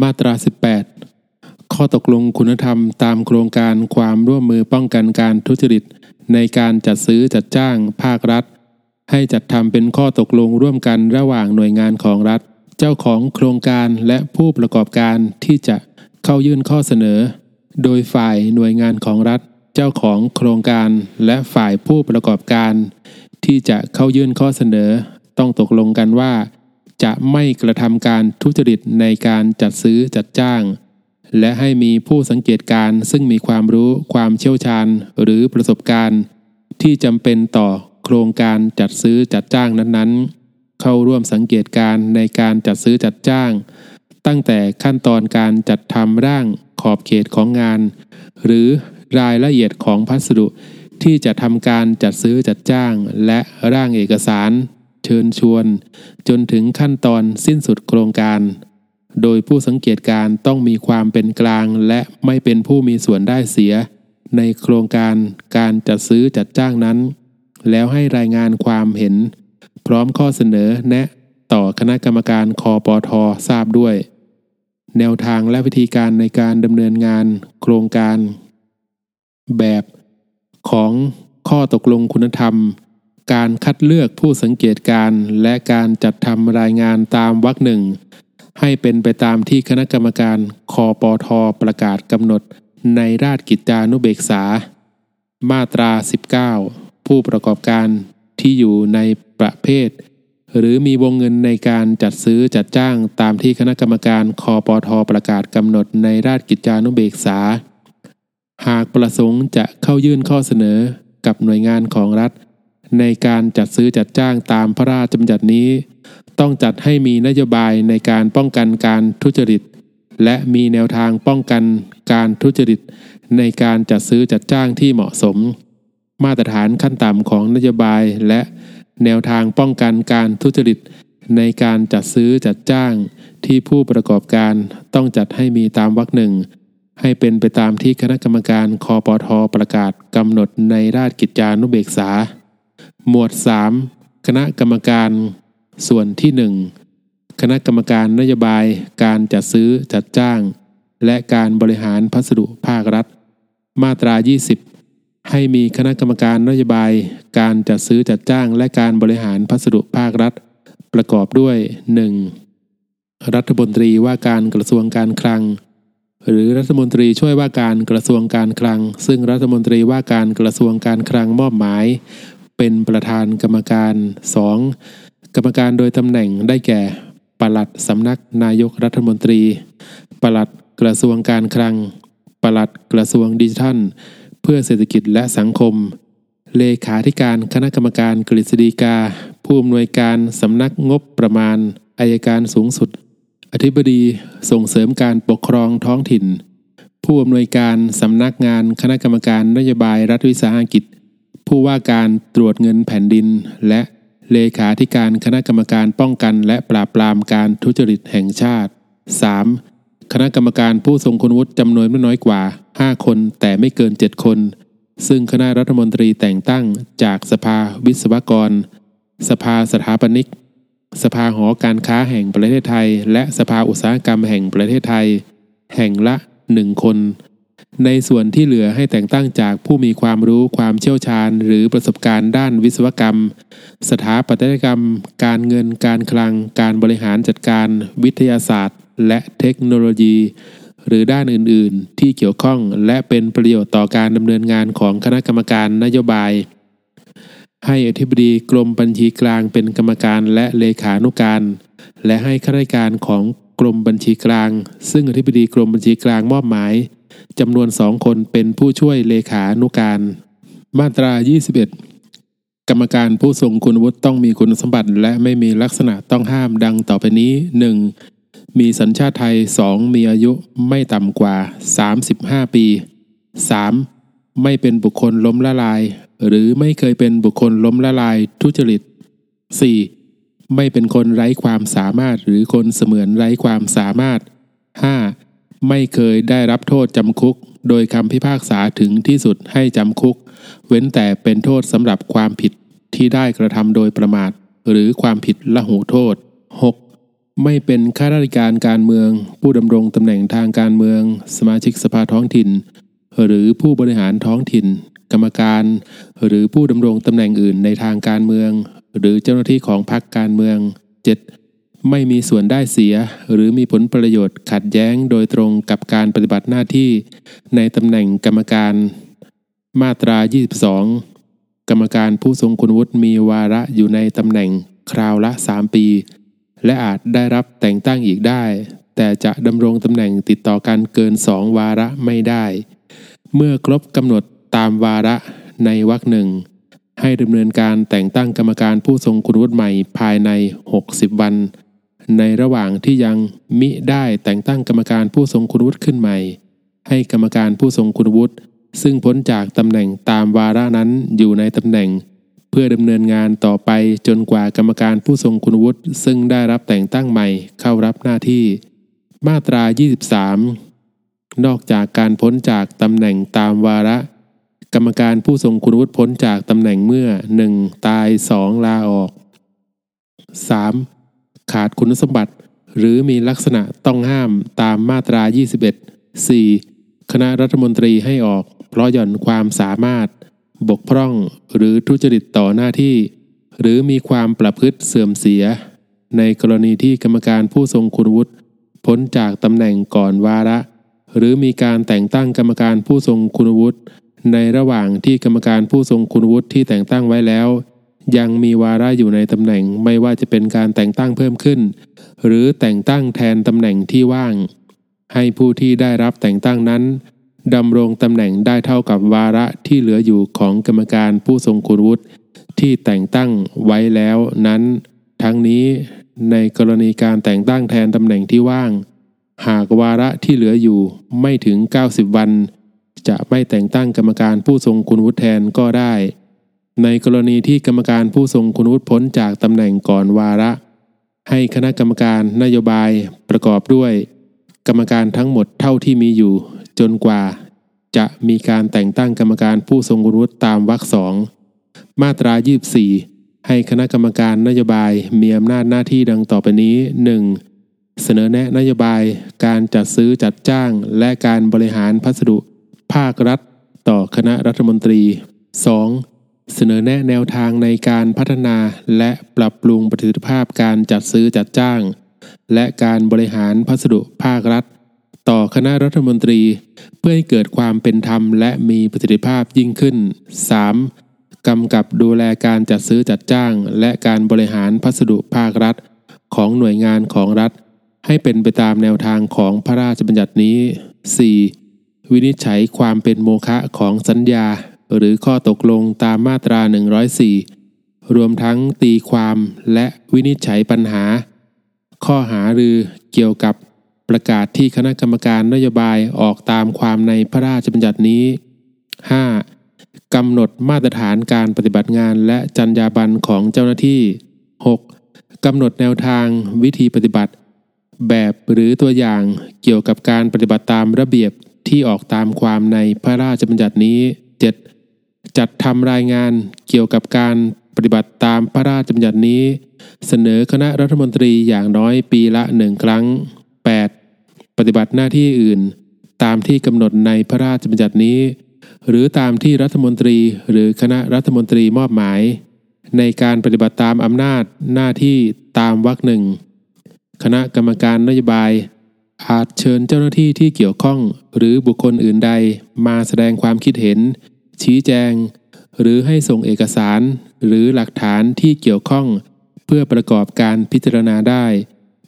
มาตรา 18 ข้อตกลงคุณธรรมตามโครงการความร่วมมือป้องกันการทุจริต ในการจัดซื้อจัดจ้างภาครัฐ ให้จัดทำเป็นข้อตกลงร่วมกันระหว่างหน่วยงานของรัฐ เจ้าของโครงการและผู้ประกอบการที่จะเข้ายื่นข้อเสนอ โดยฝ่ายหน่วยงานของรัฐ เจ้าของโครงการและฝ่ายผู้ประกอบการ ที่จะเข้ายื่นข้อเสนอ ต้องตกลงกันว่า จะไม่กระทำการทุจริตในการจัดซื้อจัดจ้าง และให้มีผู้สังเกตการ์ซึ่งมีความรู้ความเชี่ยวชาญหรือประสบการณ์ ที่จำเป็นต่อโครงการจัดซื้อจัดจ้างนั้นๆ เข้าร่วมสังเกตการณ์ในการจัดซื้อจัดจ้าง ตั้งแต่ขั้นตอนการจัดทำร่างขอบเขตของงาน หรือ รายละเอียดของพัสดุที่จะทำการจัดซื้อจัดจ้าง และร่างเอกสาร เชิญชวน จนถึงขั้นตอนสิ้นสุดโครงการ โดยผู้สังเกตการต้องมีความเป็นกลาง และไม่เป็นผู้มีส่วนได้เสีย ในโครงการการจัดซื้อจัดจ้างนั้น แล้วให้รายงานความเห็น พร้อมข้อเสนอแนะต่อคณะกรรมการคอปอททราบด้วย แนวทางและวิธีการในการดำเนินงาน โครงการ แบบของข้อตกลงคุณธรรม การคัดเลือกผู้สังเกตการและการจัดทำรายงานตามวรรคหนึ่งให้เป็นไปตามที่คณะกรรมการคอปอทประกาศกำหนดในราชกิจจานุเบกษา มาตรา 19 ผู้ประกอบการที่อยู่ในประเภท หรือมีวงเงินในการจัดซื้อจัดจ้างตามที่คณะกรรมการคอปอทประกาศกำหนดในราชกิจจานุเบกษา หากประสงค์จะเข้ายื่นข้อเสนอกับหน่วยงานของรัฐ ในการจัดซื้อจัดจ้างตามพระราชบัญญัตินี้ ต้องจัดให้มีนโยบายในการป้องกันการทุจริต และมีแนวทางป้องกันการทุจริต ในการจัดซื้อจัดจ้างที่เหมาะสม มาตรฐานขั้นต่ำของนโยบายและแนวทางป้องกันการทุจริต ในการจัดซื้อจัดจ้างที่ผู้ประกอบการต้องจัดให้มีตามวรรคหนึ่ง ให้เป็นไปตามที่คณะกรรมการคอปอทประกาศกำหนดในราชกิจจานุเบกษา หมวด 3 คณะกรรมการ ส่วนที่ 1 คณะกรรมการนโยบายการจัดซื้อจัดจ้าง และการบริหารพัสดุภาครัฐ มาตรา 20 ให้มีคณะกรรมการนโยบายการจัดซื้อจัดจ้าง และการบริหารพัสดุภาครัฐ ประกอบด้วย 1. รัฐมนตรีว่าการกระทรวงการคลัง หรือรัฐมนตรีช่วยว่าการกระทรวงการคลัง ซึ่งรัฐมนตรีว่าการกระทรวงการคลังมอบหมาย เป็นประธานกรรมการ 2. กรรมการโดยตำแหน่งได้แก่ปลัดสำนักนายกรัฐมนตรี ปลัดกระทรวงการคลัง ปลัดกระทรวงดิจิทัล เพื่อเศรษฐกิจและสังคม เลขาธิการคณะกรรมการกฤษฎีกา ผู้อำนวยการสำนักงบประมาณอายการสูงสุด อธิบดีส่งเสริมการปกครองท้องถิ่น ผู้อำนวยการสำนักงานคณะกรรมการนโยบายรัฐวิสาหกิจ ผู้ว่าการตรวจเงินแผ่นดิน และเลขาธิการคณะกรรมการป้องกัน และปราบปรามการทุจริตแห่งชาติ 3. คณะกรรมการผู้ทรงคุณวุฒิจำนวนไม่น้อยกว่า 5 คนแต่ไม่เกิน 7 คน ซึ่งคณะรัฐมนตรีแต่งตั้งจากสภาวิศวกร สภาสถาปนิก สภาหอการค้าแห่งประเทศไทย และสภาอุตสาหกรรมแห่งประเทศไทย แห่งละ1คน ในส่วนที่เหลือให้แต่งตั้งจากผู้มีความรู้ความเชี่ยวชาญ หรือประสบการณ์ด้านวิศวกรรม สถาปัตยกรรม การเงินการคลัง การบริหารจัดการ วิทยาศาสตร์ และเทคโนโลยี หรือด้านอื่น ๆ ที่เกี่ยวข้องและเป็นประโยชน์ต่อการดำเนินงานของคณะกรรมการนโยบาย ให้อธิบดีกรมบัญชีกลางเป็นกรรมการและเลขานุการ และให้ข้าราชการของกรมบัญชีกลาง ซึ่งอธิบดีกรมบัญชีกลางมอบหมายจำนวนสองคนเป็นผู้ช่วยเลขานุการ มาตรา 21 กรรมการผู้ทรงคุณวุฒิต้องมีคุณสมบัติ และไม่มีลักษณะต้องห้ามดังต่อไปนี้ 1. มีสัญชาติไทย 2. มีอายุไม่ต่ำกว่า 35 ปี 3. ไม่เป็นบุคคลล้มละลาย หรือไม่เคยเป็นบุคคลล้มละลายทุจริต 4. ไม่เป็นคนไร้ความสามารถหรือคนเสมือนไร้ความสามารถ 5. ไม่เคยได้รับโทษจำคุก โดยคำพิพากษาถึงที่สุดให้จำคุก เว้นแต่เป็นโทษสำหรับความผิดที่ได้กระทำโดยประมาท หรือความผิดละหูโทษ 6. ไม่เป็นข้าราชการการเมือง ผู้ดำรงตำแหน่งทางการเมือง สมาชิกสภาท้องถิ่น หรือผู้บริหารท้องถิ่น กรรมการ หรือผู้ดำรงตำแหน่งอื่นในทางการเมือง หรือเจ้าหน้าที่ของพรรคการเมือง 7. ไม่มีส่วนได้เสีย หรือมีผลประโยชน์ขัดแย้งโดยตรงกับการปฏิบัติหน้าที่ในตำแหน่งกรรมการ มาตรา 22 กรรมการผู้ทรงคุณวุฒิมีวาระอยู่ในตำแหน่งคราวละ 3 ปี และอาจได้รับแต่งตั้งอีกได้ แต่จะดำรงตำแหน่งติดต่อกันเกิน 2 วาระไม่ได้ เมื่อครบกำหนดตามวาระในวรรคหนึ่ง ให้ดำเนินการแต่งตั้งกรรมการผู้ทรงคุณวุฒิใหม่ภายใน 60 วัน ในระหว่างที่ยังมิได้แต่งตั้งกรรมการผู้ทรงคุณวุฒิขึ้นใหม่ ให้กรรมการผู้ทรงคุณวุฒิซึ่งพ้นจากตำแหน่งตามวาระนั้นอยู่ในตำแหน่ง เพื่อดำเนินงานต่อไปจนกว่ากรรมการผู้ทรงคุณวุฒิซึ่งได้รับแต่งตั้งใหม่เข้ารับหน้าที่ มาตรา 23 นอกจากการพ้นจากตำแหน่งตามวาระ กรรมการผู้ทรงคุณวุฒิพ้นจากตำแหน่งเมื่อ 1. ตาย 2. ลาออก 3. ขาดคุณสมบัติ หรือมีลักษณะต้องห้ามตามมาตรา 21 4. คณะรัฐมนตรีให้ออก เพราะหย่อนความสามารถ บกพร่องหรือทุจริตต่อหน้าที่ หรือมีความประพฤติเสื่อมเสีย ในกรณีที่กรรมการผู้ทรงคุณวุฒิพ้นจากตำแหน่งก่อนวาระ หรือมีการแต่งตั้งกรรมการผู้ทรงคุณวุฒิในระหว่างที่กรรมการผู้ทรงคุณวุฒิที่แต่งตั้งไว้แล้ว ยังมีวาระอยู่ในตำแหน่งไม่ว่าจะเป็นการแต่งตั้งเพิ่มขึ้น หรือแต่งตั้งแทนตำแหน่งที่ว่าง ให้ผู้ที่ได้รับแต่งตั้งนั้นดำรงตำแหน่งได้เท่ากับวาระที่เหลืออยู่ของกรรมการผู้ทรงคุณวุฒิที่แต่งตั้งไว้แล้วนั้น ทั้งนี้ในกรณีการแต่งตั้งแทนตำแหน่งที่ว่าง หากวาระที่เหลืออยู่ไม่ถึง 90 วัน จะไม่แต่งตั้งกรรมการผู้ทรงคุณวุฒิแทนก็ได้ ในกรณีที่กรรมการผู้ทรงคุณวุฒิพ้นจากตำแหน่งก่อนวาระ ให้คณะกรรมการนโยบายประกอบด้วย กรรมการทั้งหมดเท่าที่มีอยู่ จนกว่า จะมีการแต่งตั้งกรรมการผู้ทรงคุณวุฒิตามวรรคสองมาตรา 24 ให้คณะกรรมการนโยบายมีอำนาจหน้าที่ดังต่อไปนี้ 1. เสนอแนะนโยบาย การจัดซื้อจัดจ้าง และการบริหารพัสดุ ภาครัฐ ต่อคณะรัฐมนตรี 2. เสนอแนะแนวทางในการพัฒนาและปรับปรุงประสิทธิภาพการจัดซื้อจัดจ้าง และการบริหารพัสดุภาครัฐ ต่อคณะรัฐมนตรี เพื่อให้เกิดความเป็นธรรมและมีประสิทธิภาพยิ่งขึ้น 3. กำกับดูแลการจัดซื้อจัดจ้าง และการบริหารพัสดุภาครัฐ ของหน่วยงานของรัฐ ให้เป็นไปตามแนวทางของพระราชบัญญัตินี้ 4. วินิจฉัยความเป็นโมฆะของสัญญา หรือข้อตกลงตามมาตรา 104 รวมทั้งตีความและวินิจฉัยปัญหา ข้อหารือเกี่ยวกับประกาศที่คณะกรรมการนโยบายออกตามความในพระราชบัญญัตินี้ 5. กำหนดมาตรฐานการปฏิบัติงานและจรรยาบรรณของเจ้าหน้าที่ 6. กำหนดแนวทางวิธีปฏิบัติ แบบหรือตัวอย่างเกี่ยวกับการปฏิบัติตามระเบียบที่ออกตามความในพระราชบัญญัตินี้ 7. จัดทำรายงานเกี่ยวกับการปฏิบัติตามพระราชบัญญัตินี้ เสนอคณะรัฐมนตรีอย่างน้อยปีละหนึ่งครั้ง 8. ปฏิบัติหน้าที่อื่น ตามที่กำหนดในพระราชบัญญัตินี้ หรือตามที่รัฐมนตรีหรือคณะรัฐมนตรีมอบหมาย ในการปฏิบัติตามอำนาจหน้าที่ตามวรรคหนึ่ง คณะกรรมการนโยบาย อาจเชิญเจ้าหน้าที่ที่เกี่ยวข้อง หรือบุคคลอื่นใดมาแสดงความคิดเห็น ชี้แจง หรือให้ส่งเอกสาร หรือหลักฐานที่เกี่ยวข้อง เพื่อประกอบการพิจารณาได้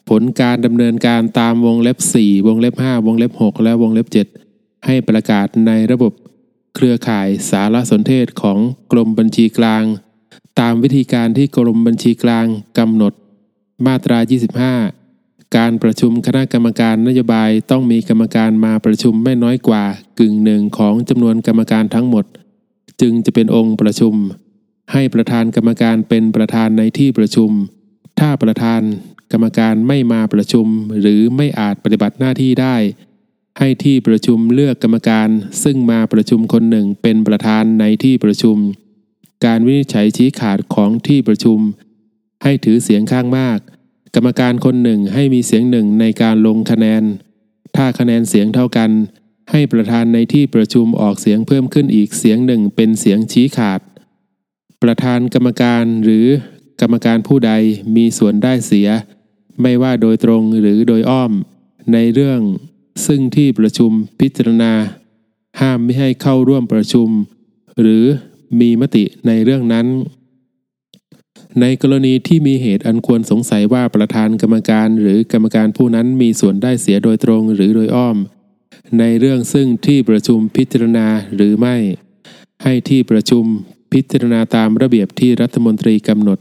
ผลการดำเนินการตามวงเล็บ 4 วงเล็บ 5 วงเล็บ 6 และวงเล็บ 7 ให้ประกาศในระบบเครือข่ายสารสนเทศของกรมบัญชีกลาง ตามวิธีการที่กรมบัญชีกลางกำหนด มาตรา 25 การประชุมคณะกรรมการนโยบายต้องมีกรรมการมาประชุมไม่น้อยกว่ากึ่งหนึ่งของจำนวนกรรมการทั้งหมด จึงจะเป็นองค์ประชุม ให้ประธานกรรมการเป็นประธานในที่ประชุม ถ้าประธานกรรมการไม่มาประชุม หรือไม่อาจปฏิบัติหน้าที่ได้ ให้ที่ประชุมเลือกกรรมการซึ่งมาประชุมคนหนึ่งเป็นประธานในที่ประชุม การวินิจฉัยชี้ขาดของที่ประชุม ให้ถือเสียงข้างมาก กรรมการคนหนึ่งให้มีเสียงหนึ่งในการลงคะแนน ถ้าคะแนนเสียงเท่ากัน ให้ประธานในที่ประชุมออกเสียงเพิ่มขึ้นอีกเสียงหนึ่งเป็นเสียงชี้ขาด ประธานกรรมการหรือกรรมการผู้ใดมีส่วนได้เสีย ไม่ว่าโดยตรงหรือโดยอ้อม ในเรื่องซึ่งที่ประชุมพิจารณา ห้ามไม่ให้เข้าร่วมประชุม หรือมีมติในเรื่องนั้น ในกรณีที่มีเหตุอันควรสงสัยว่าประธานกรรมการหรือกรรมการผู้นั้นมีส่วนได้เสียโดยตรงหรือโดยอ้อม ในเรื่องซึ่งที่ประชุมพิจารณาหรือไม่ ให้ที่ประชุมพิจารณาตามระเบียบที่รัฐมนตรีกำหนด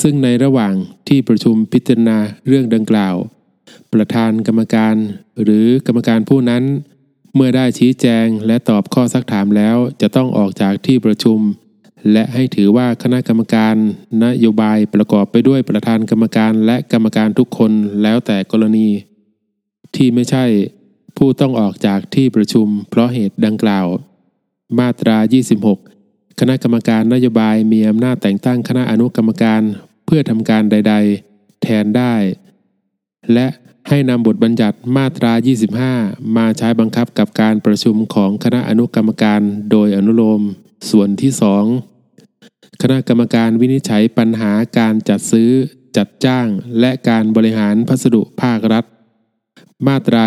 ซึ่งในระหว่างที่ประชุมพิจารณาเรื่องดังกล่าว ประธานกรรมการหรือกรรมการผู้นั้น เมื่อได้ชี้แจงและตอบข้อซักถามแล้วจะต้องออกจากที่ประชุม และให้ถือว่าคณะกรรมการนโยบายประกอบไปด้วยประธานกรรมการและกรรมการทุกคนแล้วแต่กรณี ที่ไม่ใช่ผู้ต้องออกจากที่ประชุมเพราะเหตุดังกล่าว มาตรา 26 คณะกรรมการนโยบายมีอำนาจแต่งตั้งคณะอนุกรรมการเพื่อทำการใด ๆ แทนได้ และให้นำบทบัญญัติมาตรา 25 มาใช้บังคับกับการประชุมของคณะอนุกรรมการโดยอนุโลม ส่วนที่2 คณะกรรมการวินิจฉัยปัญหาการจัดซื้อ จัดจ้าง และการบริหารพัสดุภาครัฐ มาตรา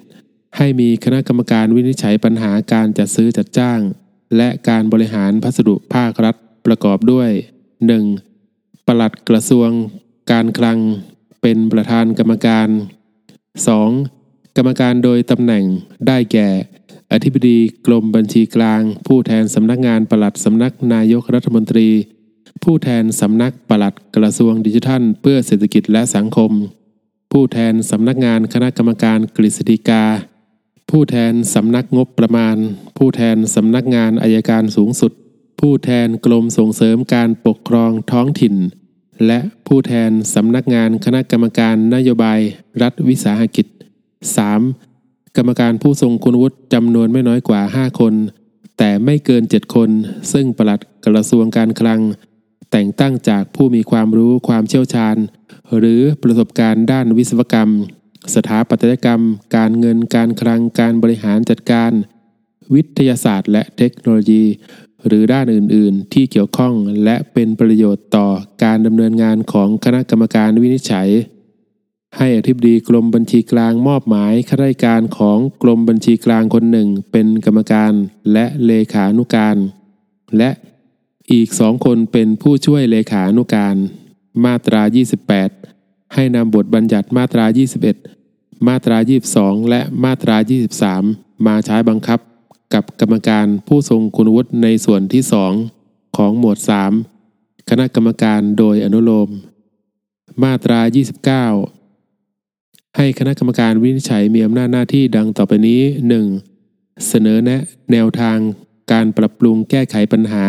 27 ให้มีคณะกรรมการวินิจฉัยปัญหาการจัดซื้อจัดจ้าง และการบริหารพัสดุภาครัฐประกอบด้วย 1. ปลัดกระทรวง การคลัง เป็นประธานกรรมการ 2. กรรมการโดยตำแหน่งได้แก่ อธิบดีกรมบัญชีกลาง ผู้แทนสำนักงานปลัดสำนักนายกรัฐมนตรี ผู้แทนสำนักปลัดกระทรวงดิจิทัล เพื่อเศรษฐกิจและสังคม ผู้แทนสำนักงานคณะกรรมการกฤษฎีกา ผู้แทนสำนักงบประมาณ ผู้แทนสำนักงานอายการสูงสุด ผู้แทนกรมส่งเสริมการปกครองท้องถิ่น และผู้แทนสำนักงานคณะกรรมการนโยบาย รัฐวิสาหกิจ 3. กรรมการผู้ทรงคุณวุฒิจำนวนไม่น้อยกว่า 5 คน แต่ไม่เกิน 7 คน ซึ่งปลัดกระทรวงการคลัง แต่งตั้งจากผู้มีความรู้ความเชี่ยวชาญ หรือประสบการณ์ด้านวิศวกรรม สถาปัตยกรรม การเงินการคลังการบริหารจัดการ วิทยาศาสตร์และเทคโนโลยี หรือด้านอื่น ๆ ที่เกี่ยวข้องและเป็นประโยชน์ต่อการดำเนินงานของคณะกรรมการวินิจฉัย ให้อธิบดีกรมบัญชีกลางมอบหมายข้าราชการของกรมบัญชีกลางคนหนึ่งเป็นกรรมการและเลขานุการ และอีกสองคนเป็นผู้ช่วยเลขานุการ มาตรา 28 ให้นำบทบัญญัติมาตรา 21 มาตรา 22 และมาตรา 23 มาใช้บังคับกับกรรมการผู้ทรงคุณวุฒิในส่วนที่2ของหมวด 3 คณะกรรมการโดยอนุโลม มาตรา 29 ให้คณะกรรมการวินิจฉัยมีอำนาจหน้าที่ดังต่อไปนี้ 1. เสนอแนะแนวทางการปรับปรุงแก้ไขปัญหา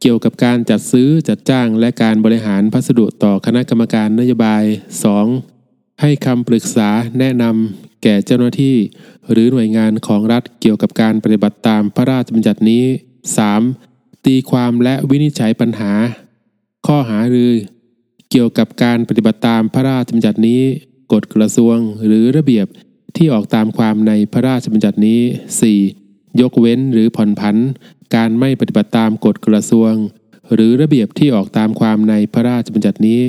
เกี่ยวกับการจัดซื้อจัดจ้างและการบริหารพัสดุต่อคณะกรรมการนโยบาย 2. ให้คำปรึกษาแนะนำแก่เจ้าหน้าที่ หรือหน่วยงานของรัฐเกี่ยวกับการปฏิบัติตามพระราชบัญญัตินี้ 3. ตีความและวินิจฉัยปัญหา ข้อหารือ เกี่ยวกับการปฏิบัติตามพระราชบัญญัตินี้ กฎกระทรวงหรือระเบียบที่ออกตามความในพระราชบัญญัตินี้ 4. ยกเว้นหรือผ่อนผัน การไม่ปฏิบัติตามกฎกระทรวง หรือระเบียบที่ออกตามความในพระราชบัญญัตินี้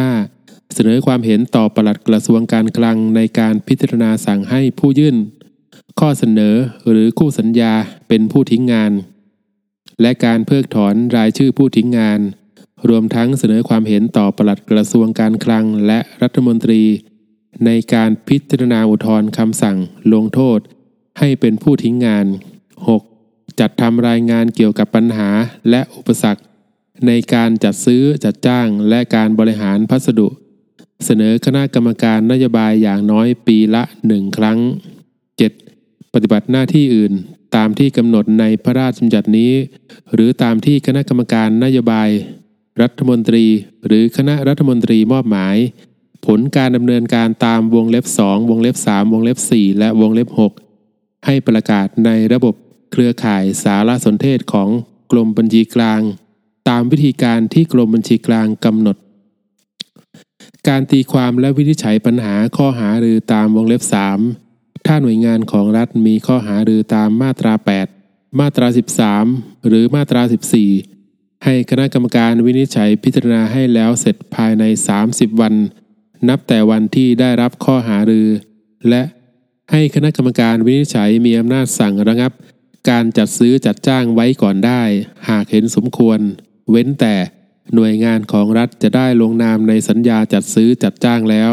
5. เสนอความเห็นต่อปลัดกระทรวงการคลังในการพิจารณาสั่งให้ผู้ยื่น ข้อเสนอหรือคู่สัญญาเป็นผู้ทิ้งงาน และการเพิกถอนรายชื่อผู้ทิ้งงาน รวมทั้งเสนอความเห็นต่อปลัดกระทรวงการคลังและรัฐมนตรี ในการพิจารณาอุทธรณ์คำสั่งลงโทษ ให้เป็นผู้ทิ้งงาน 6. จัดทำรายงานเกี่ยวกับปัญหาและอุปสรรค ในการจัดซื้อจัดจ้างและการบริหารพัสดุ เสนอคณะกรรมการนโยบายอย่างน้อยปีละหนึ่งครั้ง 7. ปฏิบัติหน้าที่อื่นตามที่กำหนดในพระราชบัญญัตินี้ หรือตามที่คณะกรรมการนโยบาย รัฐมนตรี หรือคณะรัฐมนตรีมอบหมาย ผลการดำเนินการตามวงเล็บ 2 วงเล็บ 3 วงเล็บ 4 และวงเล็บ 6 ให้ประกาศในระบบเครือข่ายสารสนเทศของกรมบัญชีกลาง ตามวิธีการที่กรมบัญชีกลางกำหนด การตีความและวินิจฉัยปัญหาข้อหาหรือตามวงเล็บ 3 ถ้าหน่วยงานของรัฐมีข้อหาหรือตามมาตรา 8 มาตรา 13 หรือมาตรา 14 ให้คณะกรรมการวินิจฉัยพิจารณาให้แล้วเสร็จภายใน 30 วัน นับแต่วันที่ได้รับข้อหารือ และให้คณะกรรมการวินิจฉัยมีอำนาจสั่งระงับ การจัดซื้อจัดจ้างไว้ก่อนได้ หากเห็นสมควร เว้นแต่หน่วยงานของรัฐจะได้ลงนามในสัญญาจัดซื้อจัดจ้างแล้ว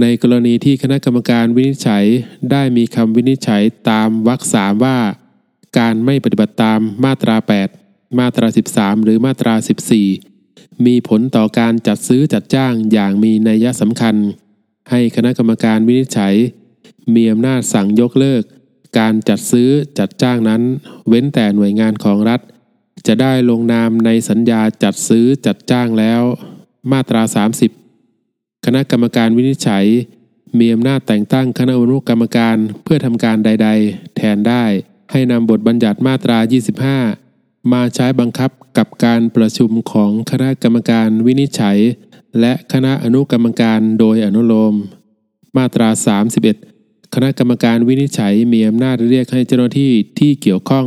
ในกรณีที่คณะกรรมการวินิจฉัยได้มีคำวินิจฉัยตามวรรคสามว่า การไม่ปฏิบัติตามมาตรา 8 มาตรา 13 หรือมาตรา 14 มีผลต่อการจัดซื้อจัดจ้างอย่างมีนัยสำคัญ ให้คณะกรรมการวินิจฉัย มีอำนาจสั่งยกเลิก การจัดซื้อจัดจ้างนั้น เว้นแต่หน่วยงานของรัฐ จะได้ลงนามในสัญญาจัดซื้อจัดจ้างแล้ว มาตรา 30 คณะกรรมการวินิจฉัย มีอำนาจแต่งตั้งคณะอนุกรรมการเพื่อทำการใด ๆ แทนได้ให้นำบทบัญญัติมาตรา 25 มาใช้บังคับกับการประชุมของคณะกรรมการวินิจฉัย และคณะอนุกรรมการโดยอนุโลม มาตรา 31 คณะกรรมการวินิจฉัยมีอำนาจเรียกให้เจ้าหน้าที่ที่เกี่ยวข้อง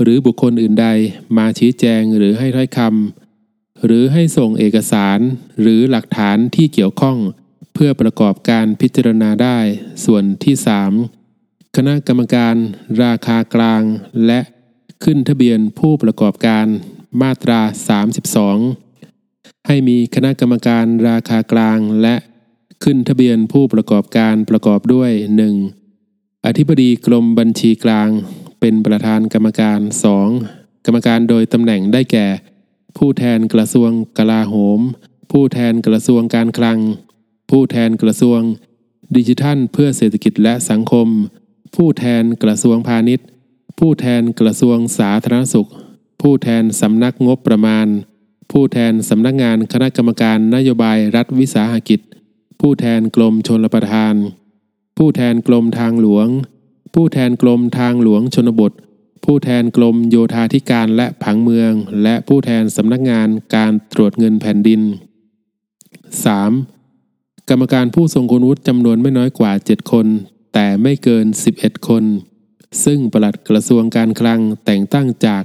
หรือบุคคลอื่นใดมาชี้แจงหรือให้ถ้อยคำหรือให้ส่งเอกสารหรือหลักฐานที่เกี่ยวข้อง เพื่อประกอบการพิจารณาได้ ส่วนที่ 3 คณะกรรมการ ราคากลางและ ขึ้นทะเบียนผู้ประกอบการมาตรา 32 ให้มีคณะกรรมการราคากลางและขึ้นทะเบียนผู้ประกอบการประกอบด้วย 1. อธิบดีกรมบัญชีกลาง เป็นประธานกรรมการ 2. กรรมการโดยตำแหน่งได้แก่ ผู้แทนกระทรวงกลาโหม ผู้แทนกระทรวงการคลัง ผู้แทนกระทรวง ดิจิทัลเพื่อเศรษฐกิจและสังคม ผู้แทนกระทรวงพาณิชย์ ผู้แทนกระทรวงสาธารณสุข ผู้แทนสำนักงบประมาณ ผู้แทนสำนักงานคณะกรรมการนโยบายรัฐวิสาหกิจ ผู้แทนกรมชลประทาน ผู้แทนกรมทางหลวง ผู้แทนกรมทางหลวงชนบท ผู้แทนกรมโยธาธิการและผังเมือง และผู้แทนสำนักงานการตรวจเงินแผ่นดิน 3. กรรมการผู้ทรงคุณวุฒิจำนวนไม่น้อยกว่า 7 คน แต่ไม่เกิน 11 คน ซึ่งปลัดกระทรวงการคลังแต่งตั้งจาก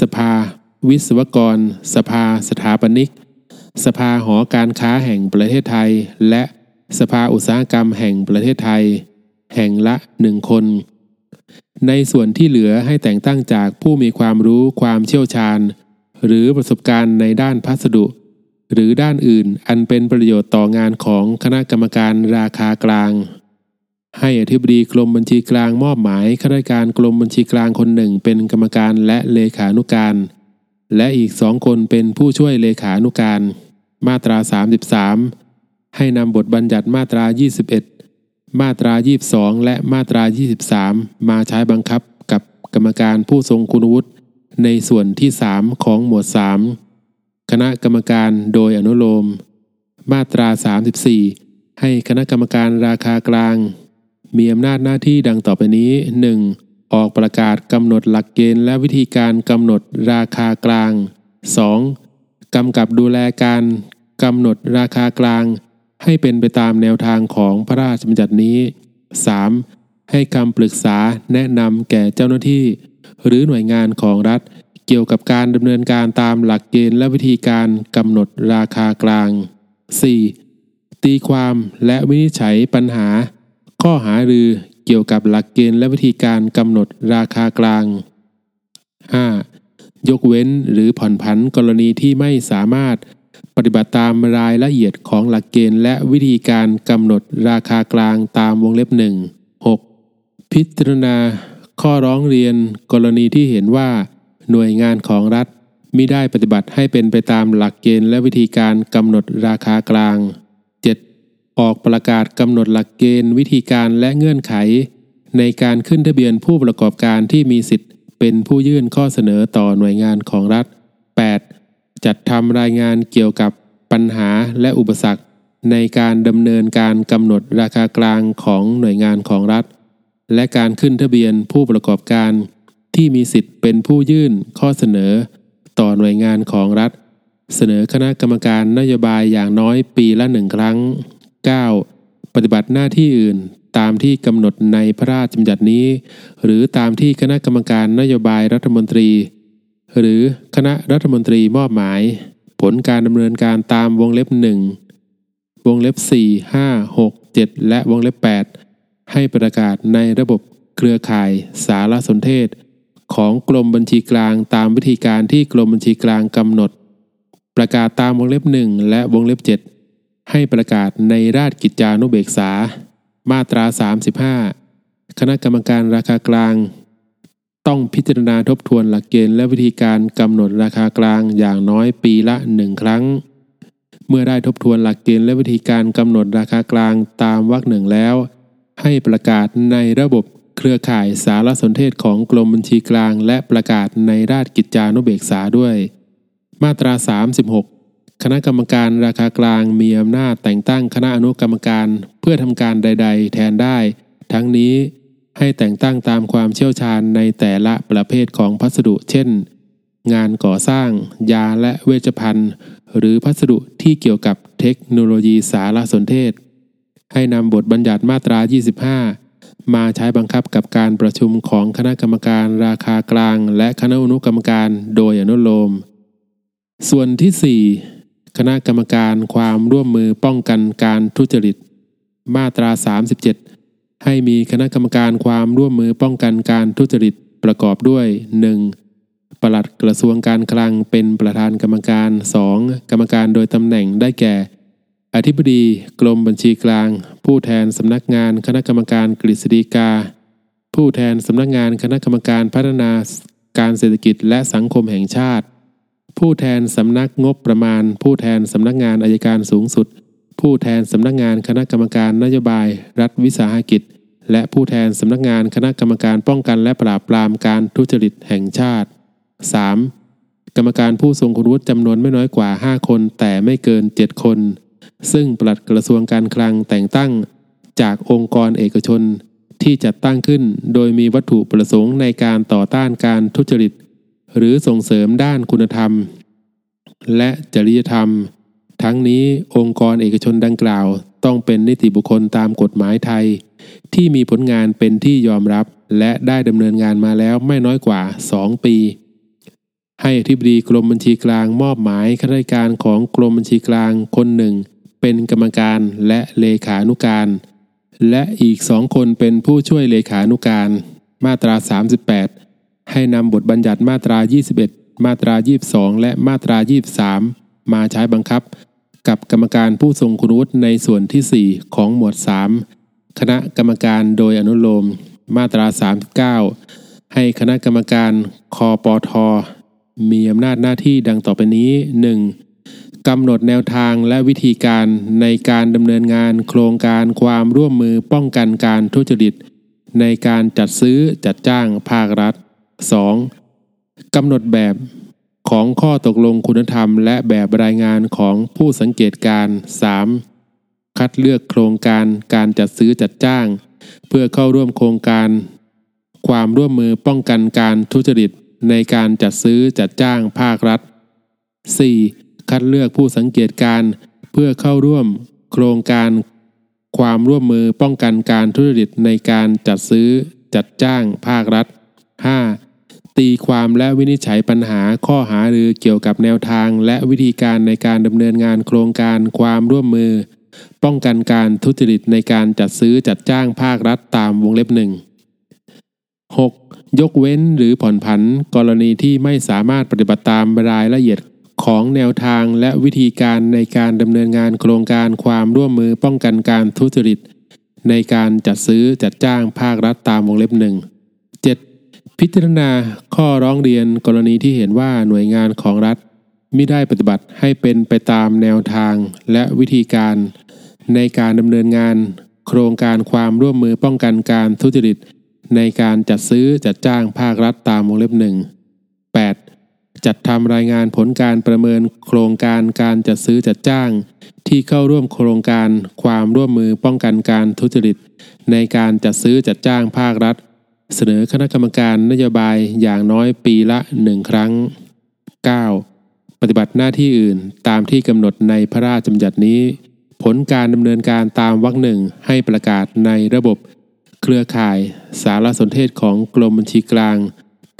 สภา วิศวกร สภาสถาปนิก สภาหอการค้าแห่งประเทศไทย และสภาอุตสาหกรรมแห่งประเทศไทย แห่งละหนึ่งคน ในส่วนที่เหลือให้แต่งตั้งจากผู้มีความรู้ความเชี่ยวชาญ หรือประสบการณ์ในด้านพัสดุ หรือด้านอื่นอันเป็นประโยชน์ต่องานของคณะกรรมการราคากลาง ให้อธิบดีกรมบัญชีกลางมอบหมายข้าราชการกรมบัญชีกลางคนหนึ่งเป็นกรรมการและเลขานุการ และอีกสองคนเป็นผู้ช่วยเลขานุการ มาตรา 33 ให้นำบทบัญญัติมาตรา 21 มาตรา 22 และมาตรา 23 มาใช้บังคับกับกรรมการผู้ทรงคุณวุฒิในส่วนที่ 3 ของหมวด 3 คณะกรรมการโดยอนุโลม มาตรา 34 ให้คณะกรรมการราคากลาง มีอำนาจหน้าที่ดังต่อไปนี้ 1. ออกประกาศกำหนดหลักเกณฑ์และวิธีการกำหนดราคากลาง 2. กำกับดูแลการกำหนดราคากลาง ให้เป็นไปตามแนวทางของพระราชบัญญัตินี้ 3. ให้คำปรึกษาแนะนำแก่เจ้าหน้าที่ หรือหน่วยงานของรัฐ เกี่ยวกับการดำเนินการตามหลักเกณฑ์และวิธีการกำหนดราคากลาง 4. ตีความและวินิจฉัยปัญหา ข้อหารือเกี่ยวกับหลักเกณฑ์และวิธีการกำหนดราคากลาง 5. ยกเว้นหรือผ่อนผันกรณีที่ไม่สามารถปฏิบัติตามรายละเอียดของหลักเกณฑ์และวิธีการกำหนดราคากลางตามวงเล็บหนึ่ง 6. พิจารณา ข้อร้องเรียนกรณีที่เห็นว่า หน่วยงานของรัฐมิได้ปฏิบัติให้เป็นไปตามหลักเกณฑ์และวิธีการกำหนดราคากลาง ออกประกาศกำหนดหลักเกณฑ์วิธีการและเงื่อนไข ในการขึ้นทะเบียนผู้ประกอบการที่มีสิทธิ์เป็นผู้ยื่นข้อเสนอต่อหน่วยงานของรัฐ 8. จัดทำรายงานเกี่ยวกับปัญหาและอุปสรรค ในการดำเนินการกำหนดราคากลางของหน่วยงานของรัฐ และการขึ้นทะเบียนผู้ประกอบการ ที่มีสิทธิ์เป็นผู้ยื่นข้อเสนอ ต่อหน่วยงานของรัฐ เสนอคณะกรรมการนโยบายอย่างน้อยปีละหนึ่งครั้ง 9. ปฏิบัติหน้าที่อื่นตามที่กำหนดในพระราชบัญญัตินี้ หรือตามที่คณะกรรมการนโยบายรัฐมนตรี หรือคณะรัฐมนตรีมอบหมาย ผลการดำเนินการตามวงเล็บหนึ่งวงเล็บ 4 5 6 7 และวงเล็บ 8 ให้ประกาศในระบบเครือข่ายสารสนเทศ ของกรมบัญชีกลางตามวิธีการที่กรมบัญชีกลางกำหนด ประกาศตามวงเล็บหนึ่งและวงเล็บ 7 ให้ประกาศในราชกิจจานุเบกษา มาตรา 35 คณะกรรมการราคากลาง ต้องพิจารณาทบทวนหลักเกณฑ์และวิธีการกำหนดราคากลางอย่างน้อยปีละหนึ่งครั้ง เมื่อได้ทบทวนหลักเกณฑ์และวิธีการกำหนดราคากลางตามวรรคหนึ่งแล้ว ให้ประกาศในระบบเครือข่ายสารสนเทศของกรมบัญชีกลาง และประกาศในราชกิจจานุเบกษาด้วย มาตรา 36 คณะกรรมการราคากลางมีอำนาจแต่งตั้งคณะอนุกรรมการเพื่อทำการใด ๆ แทนได้ ทั้งนี้ให้แต่งตั้งตามความเชี่ยวชาญในแต่ละประเภทของพัสดุ เช่น งานก่อสร้าง ยาและเวชภัณฑ์ หรือพัสดุที่เกี่ยวกับเทคโนโลยีสารสนเทศ ให้นำบทบัญญัติมาตรา 25 มาใช้บังคับกับการประชุมของคณะกรรมการราคากลาง และคณะอนุกรรมการโดยอนุโลม ส่วนที่ 4 คณะกรรมการความร่วมมือป้องกันการทุจริต มาตรา 37 ให้มีคณะกรรมการความร่วมมือป้องกันการทุจริตประกอบด้วย 1. ปลัดกระทรวงการคลังเป็นประธานกรรมการ 2. กรรมการโดยตำแหน่งได้แก่ อธิบดีกรมบัญชีกลาง ผู้แทนสำนักงานคณะกรรมการกฤษฎีกา ผู้แทนสำนักงานคณะกรรมการพัฒนาการเศรษฐกิจและสังคมแห่งชาติ ผู้แทนสำนักงบประมาณ ผู้แทนสำนักงานอายการสูงสุด ผู้แทนสำนักงานคณะกรรมการนโยบาย รัฐวิสาหกิจ และผู้แทนสำนักงานคณะกรรมการป้องกันและปราบปรามการทุจริตแห่งชาติ 3. กรรมการผู้ทรงคุณวุฒิจำนวนไม่น้อยกว่า 5 คน แต่ไม่เกิน 7 คน ซึ่งปลัดกระทรวงการคลังแต่งตั้ง จากองค์กรเอกชนที่จัดตั้งขึ้นโดยมีวัตถุประสงค์ในการต่อต้านการทุจริต หรือส่งเสริมด้านคุณธรรม และจริยธรรม ทั้งนี้องค์กรเอกชนดังกล่าว ต้องเป็นนิติบุคคลตามกฎหมายไทย ที่มีผลงานเป็นที่ยอมรับ และได้ดำเนินงานมาแล้วไม่น้อยกว่า 2 ปี ให้อธิบดีกรมบัญชีกลางมอบหมายข้าราชการของกรมบัญชีกลางคนหนึ่ง เป็นกรรมการและเลขานุการ และอีกสองคนเป็นผู้ช่วยเลขานุการ มาตรา 38 ให้นำบทบัญญัติมาตรา 21 มาตรา 22 และมาตรา 23 มาใช้บังคับ กับกรรมการผู้ทรงคุณวุฒิในส่วนที่ 4 ของหมวด 3 คณะกรรมการโดยอนุโลม มาตรา 39 ให้คณะกรรมการคอปอทมีอำนาจหน้าที่ดังต่อไปนี้ 1. กำหนดแนวทางและวิธีการในการดำเนินงานโครงการความร่วมมือป้องกันการทุจริต ในการจัดซื้อจัดจ้างภาครัฐ 2. กำหนดแบบของข้อตกลงคุณธรรม และแบบรายงานของผู้สังเกตการ 3. คัดเลือกโครงการการจัดซื้อจัดจ้าง เพื่อเข้าร่วมโครงการ ความร่วมมือป้องกันการทุจริตในการจัดซื้อจัดจ้างภาครัฐ 4. คัดเลือกผู้สังเกตการเพื่อเข้าร่วมโครงการ ความร่วมมือป้องกันการทุจริตในการจัดซื้อจัดจ้างภาครัฐ 5. ตีความและวินิจฉัยปัญหาข้อหาหรือเกี่ยวกับแนวทาง และวิธีการในการดำเนินงานโครงการความร่วมมือ ป้องกันการทุจริตในการจัดซื้อจัดจ้างภาครัฐตามวงเล็บหนึ่ง 6. ยกเว้นหรือผ่อนผัน กรณีที่ไม่สามารถปฏิบัติตามรายละเอียดของแนวทางและวิธีการในการดำเนินงานโครงการความร่วมมือป้องกันการทุจริต ในการจัดซื้อจัดจ้างภาครัฐตามวงเล็บหนึ่ง พิจารณาข้อร้องเรียนกรณีที่เห็นว่าหน่วยงานของรัฐมิได้ปฏิบัติให้เป็นไปตามแนวทางและวิธีการ ในการดำเนินงาน โครงการความร่วมมือป้องกันการทุจริต ในการจัดซื้อจัดจ้างภาครัฐตามวงเล็บหนึ่ง 8. จัดทำรายงานผลการประเมินโครงการการจัดซื้อจัดจ้าง ที่เข้าร่วมโครงการความร่วมมือป้องกันการทุจริต ในการจัดซื้อจัดจ้างภาครัฐ เสนอคณะกรรมการนโยบายอย่างน้อยปีละหนึ่งครั้ง 9. ปฏิบัติหน้าที่อื่นตามที่กำหนดในพระราชบัญญัตินี้ ผลการดำเนินการตามวรรคหนึ่งให้ประกาศในระบบ เครือข่าย สารสนเทศของกรมบัญชีกลาง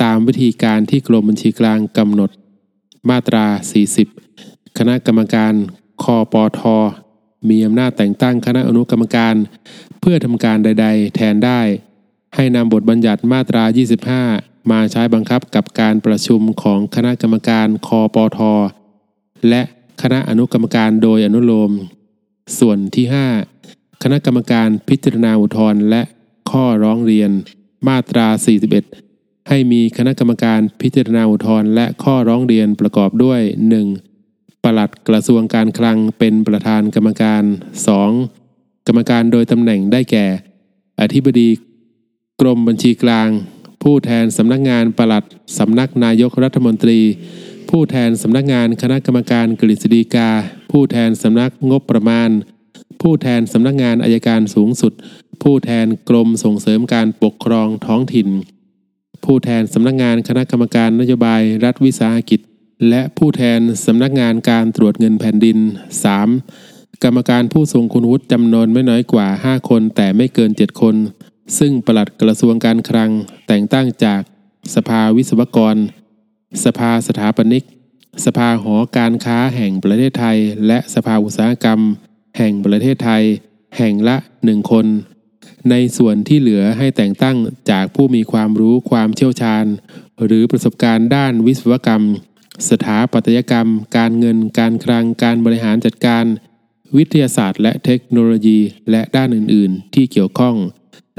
ตามวิธีการที่กรมบัญชีกลางกำหนด มาตรา 40 คณะกรรมการคอปอทอมีอำนาจแต่งตั้งคณะอนุกรรมการ เพื่อทำการใด ๆ แทนได้ ให้นำบทบัญญัติมาตรา 25 มาใช้บังคับกับการประชุมของคณะกรรมการคอปอทอและคณะอนุกรรมการโดยอนุโลม ส่วนที่ 5 คณะกรรมการพิจารณาอุทธรณ์และข้อร้องเรียน มาตรา 41 ให้มีคณะกรรมการพิจารณาอุทธรณ์และข้อร้องเรียนประกอบด้วย 1. ปลัดกระทรวงการคลังเป็นประธานกรรมการ 2. กรรมการโดยตำแหน่งได้แก่ อธิบดี กรมบัญชีกลาง ผู้แทนสำนักงานปลัดสำนักนายกรัฐมนตรี ผู้แทนสำนักงานคณะกรรมการกฤษฎีกา ผู้แทนสำนักงบประมาณ ผู้แทนสำนักงานอายการสูงสุด ผู้แทนกรมส่งเสริมการปกครองท้องถิ่น ผู้แทนสำนักงานคณะกรรมการนโยบายรัฐวิสาหกิจ และผู้แทนสำนักงานการตรวจเงินแผ่นดิน 3. กรรมการผู้ทรงคุณวุฒิจำนวนไม่น้อยกว่า 5 คนแต่ไม่เกิน 7 คน ซึ่งปลัดกระทรวงการคลังแต่งตั้งจากสภาวิศวกร สภาสถาปนิก สภาหอการค้าแห่งประเทศไทย และสภาอุตสาหกรรม แห่งประเทศไทย แห่งละหนึ่งคน ในส่วนที่เหลือให้แต่งตั้งจากผู้มีความรู้ความเชี่ยวชาญ หรือประสบการณ์ด้านวิศวกรรม สถาปัตยกรรม การเงิน การคลัง การบริหารจัดการ วิทยาศาสตร์ และเทคโนโลยี และด้านอื่น ๆ ที่เกี่ยวข้อง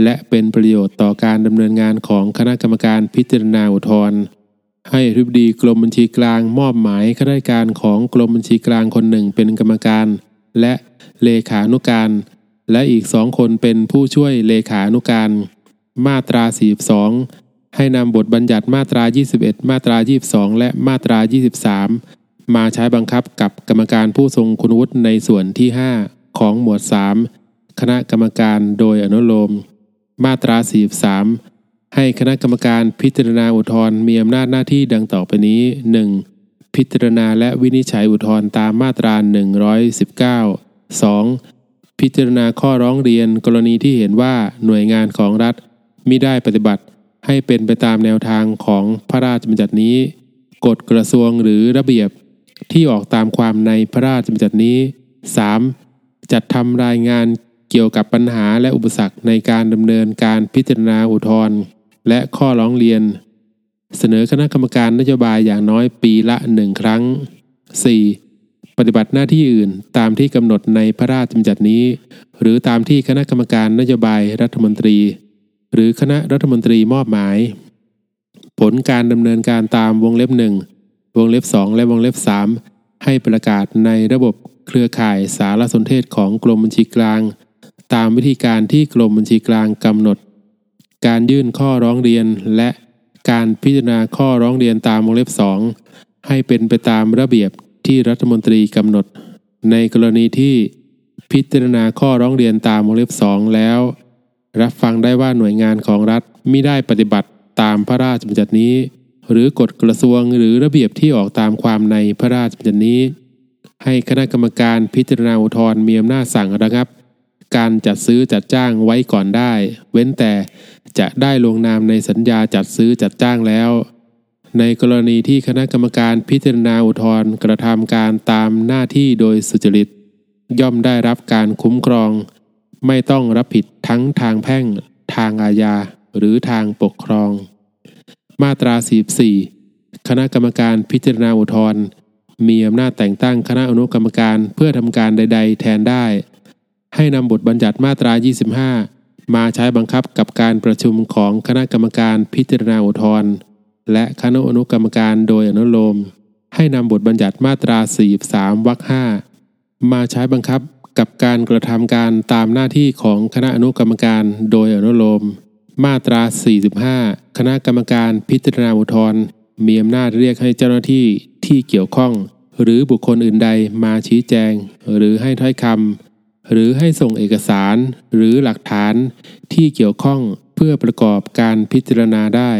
และเป็นประโยชน์ต่อการดำเนินงานของคณะกรรมการพิจารณาอุทธรณ์ให้อธิบดีกรมบัญชีกลางมอบหมายข้าราชการของกรมบัญชีกลางคนหนึ่งเป็นกรรมการ และเลขานุการ และอีกสองคนเป็นผู้ช่วยเลขานุการ มาตรา42ให้นำบทบัญญัติมาตรา 21 มาตรา 22 และมาตรา 23 มาใช้บังคับกับกรรมการผู้ทรงคุณวุฒิในส่วนที่ 5 ของหมวด 3 คณะกรรมการโดยอนุโลม มาตรา 43 ให้คณะกรรมการพิจารณาอุทธรณ์มีอำนาจหน้าที่ดังต่อไปนี้ 1. พิจารณาและวินิจฉัยอุทธรณ์ตามมาตรา 119 2. พิจารณาข้อร้องเรียนกรณีที่เห็นว่าหน่วยงานของรัฐมิได้ปฏิบัติให้เป็นไปตามแนวทางของพระราชบัญญัตินี้ กฎกระทรวงหรือระเบียบที่ออกตามความในพระราชบัญญัตินี้ 3. จัดทำรายงาน เกี่ยวกับปัญหาและอุปสรรคในการดำเนินการพิจารณาอุทธรณ์และข้อร้องเรียน เสนอคณะกรรมการนโยบายอย่างน้อยปีละหนึ่งครั้ง 4. ปฏิบัติหน้าที่อื่นตามที่กำหนดในพระราชบัญญัตินี้ หรือตามที่คณะกรรมการนโยบายรัฐมนตรี หรือคณะรัฐมนตรีมอบหมาย ผลการดำเนินการตามวงเล็บหนึ่งวงเล็บ 2 และวงเล็บ 3 ให้ประกาศในระบบเครือข่ายสารสนเทศของกรมบัญชีกลาง ตามวิธีการที่กรมบัญชีกลางกำหนด การยื่นข้อร้องเรียนและการพิจารณาข้อร้องเรียนตามวงเล็บ 2 ให้เป็นไปตามระเบียบที่รัฐมนตรีกำหนด ในกรณีที่พิจารณาข้อร้องเรียนตามวงเล็บ 2 แล้ว รับฟังได้ว่าหน่วยงานของรัฐมิได้ปฏิบัติตามพระราชบัญญัตินี้ หรือกฎกระทรวงหรือระเบียบที่ออกตามความในพระราชบัญญัตินี้ ให้คณะกรรมการพิจารณาอุทธรณ์มีอำนาจสั่งระงับ การจัดซื้อจัดจ้างไว้ก่อนได้ เว้นแต่จะได้ลงนามในสัญญาจัดซื้อจัดจ้างแล้ว ในกรณีที่คณะกรรมการพิจารณาอุทธรณ์กระทำการตามหน้าที่โดยสุจริต ย่อมได้รับการคุ้มครอง ไม่ต้องรับผิดทั้งทางแพ่ง ทางอาญา หรือทางปกครอง มาตรา 44 คณะกรรมการพิจารณาอุทธรณ์มีอำนาจแต่งตั้งคณะอนุกรรมการเพื่อทำการใด ๆ แทนได้ ให้นำบทบัญญัติมาตรา 25 มาใช้บังคับกับการประชุมของคณะกรรมการพิจารณาอุทธรณ์และคณะอนุกรรมการโดยอนุโลม ให้นำบทบัญญัติมาตรา 43 วรรค 5 มาใช้บังคับกับการกระทำการตามหน้าที่ของคณะอนุกรรมการโดยอนุโลม มาตรา 45 คณะกรรมการพิจารณาอุทธรณ์มีอำนาจเรียกให้เจ้าหน้าที่ที่เกี่ยวข้อง หรือบุคคลอื่นใดมาชี้แจง หรือให้ถ้อยคำ หรือให้ส่งเอกสารหรือหลักฐานที่เกี่ยวข้องเพื่อประกอบการพิจารณาได้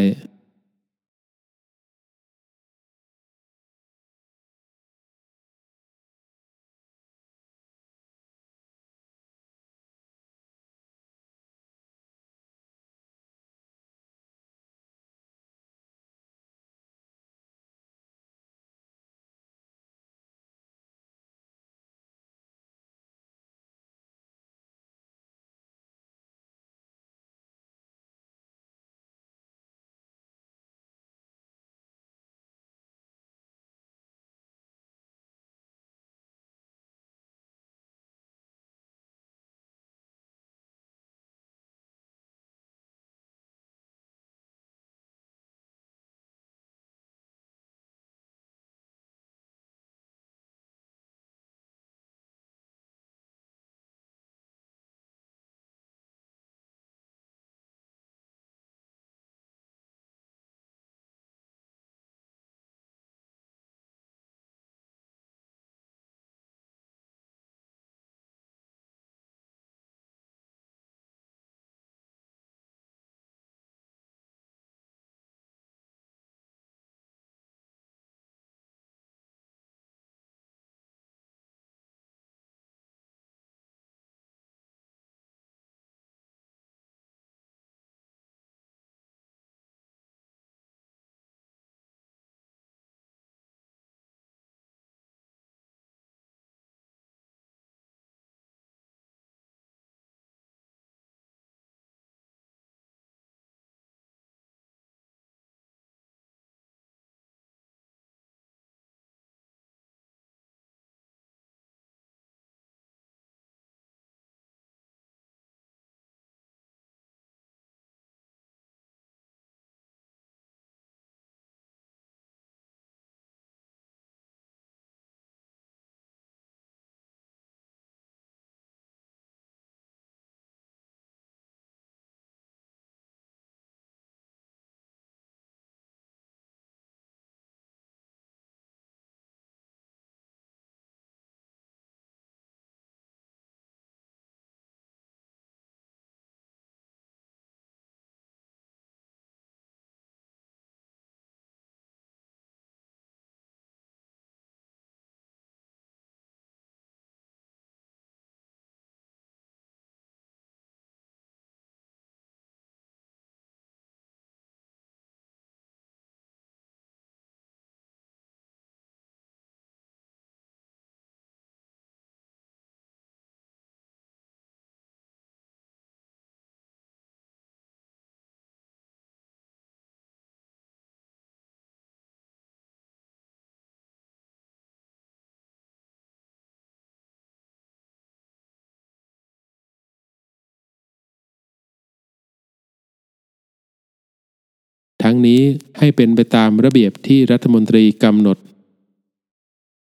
นี้ให้เป็นไปตามระเบียบที่รัฐมนตรีกำหนด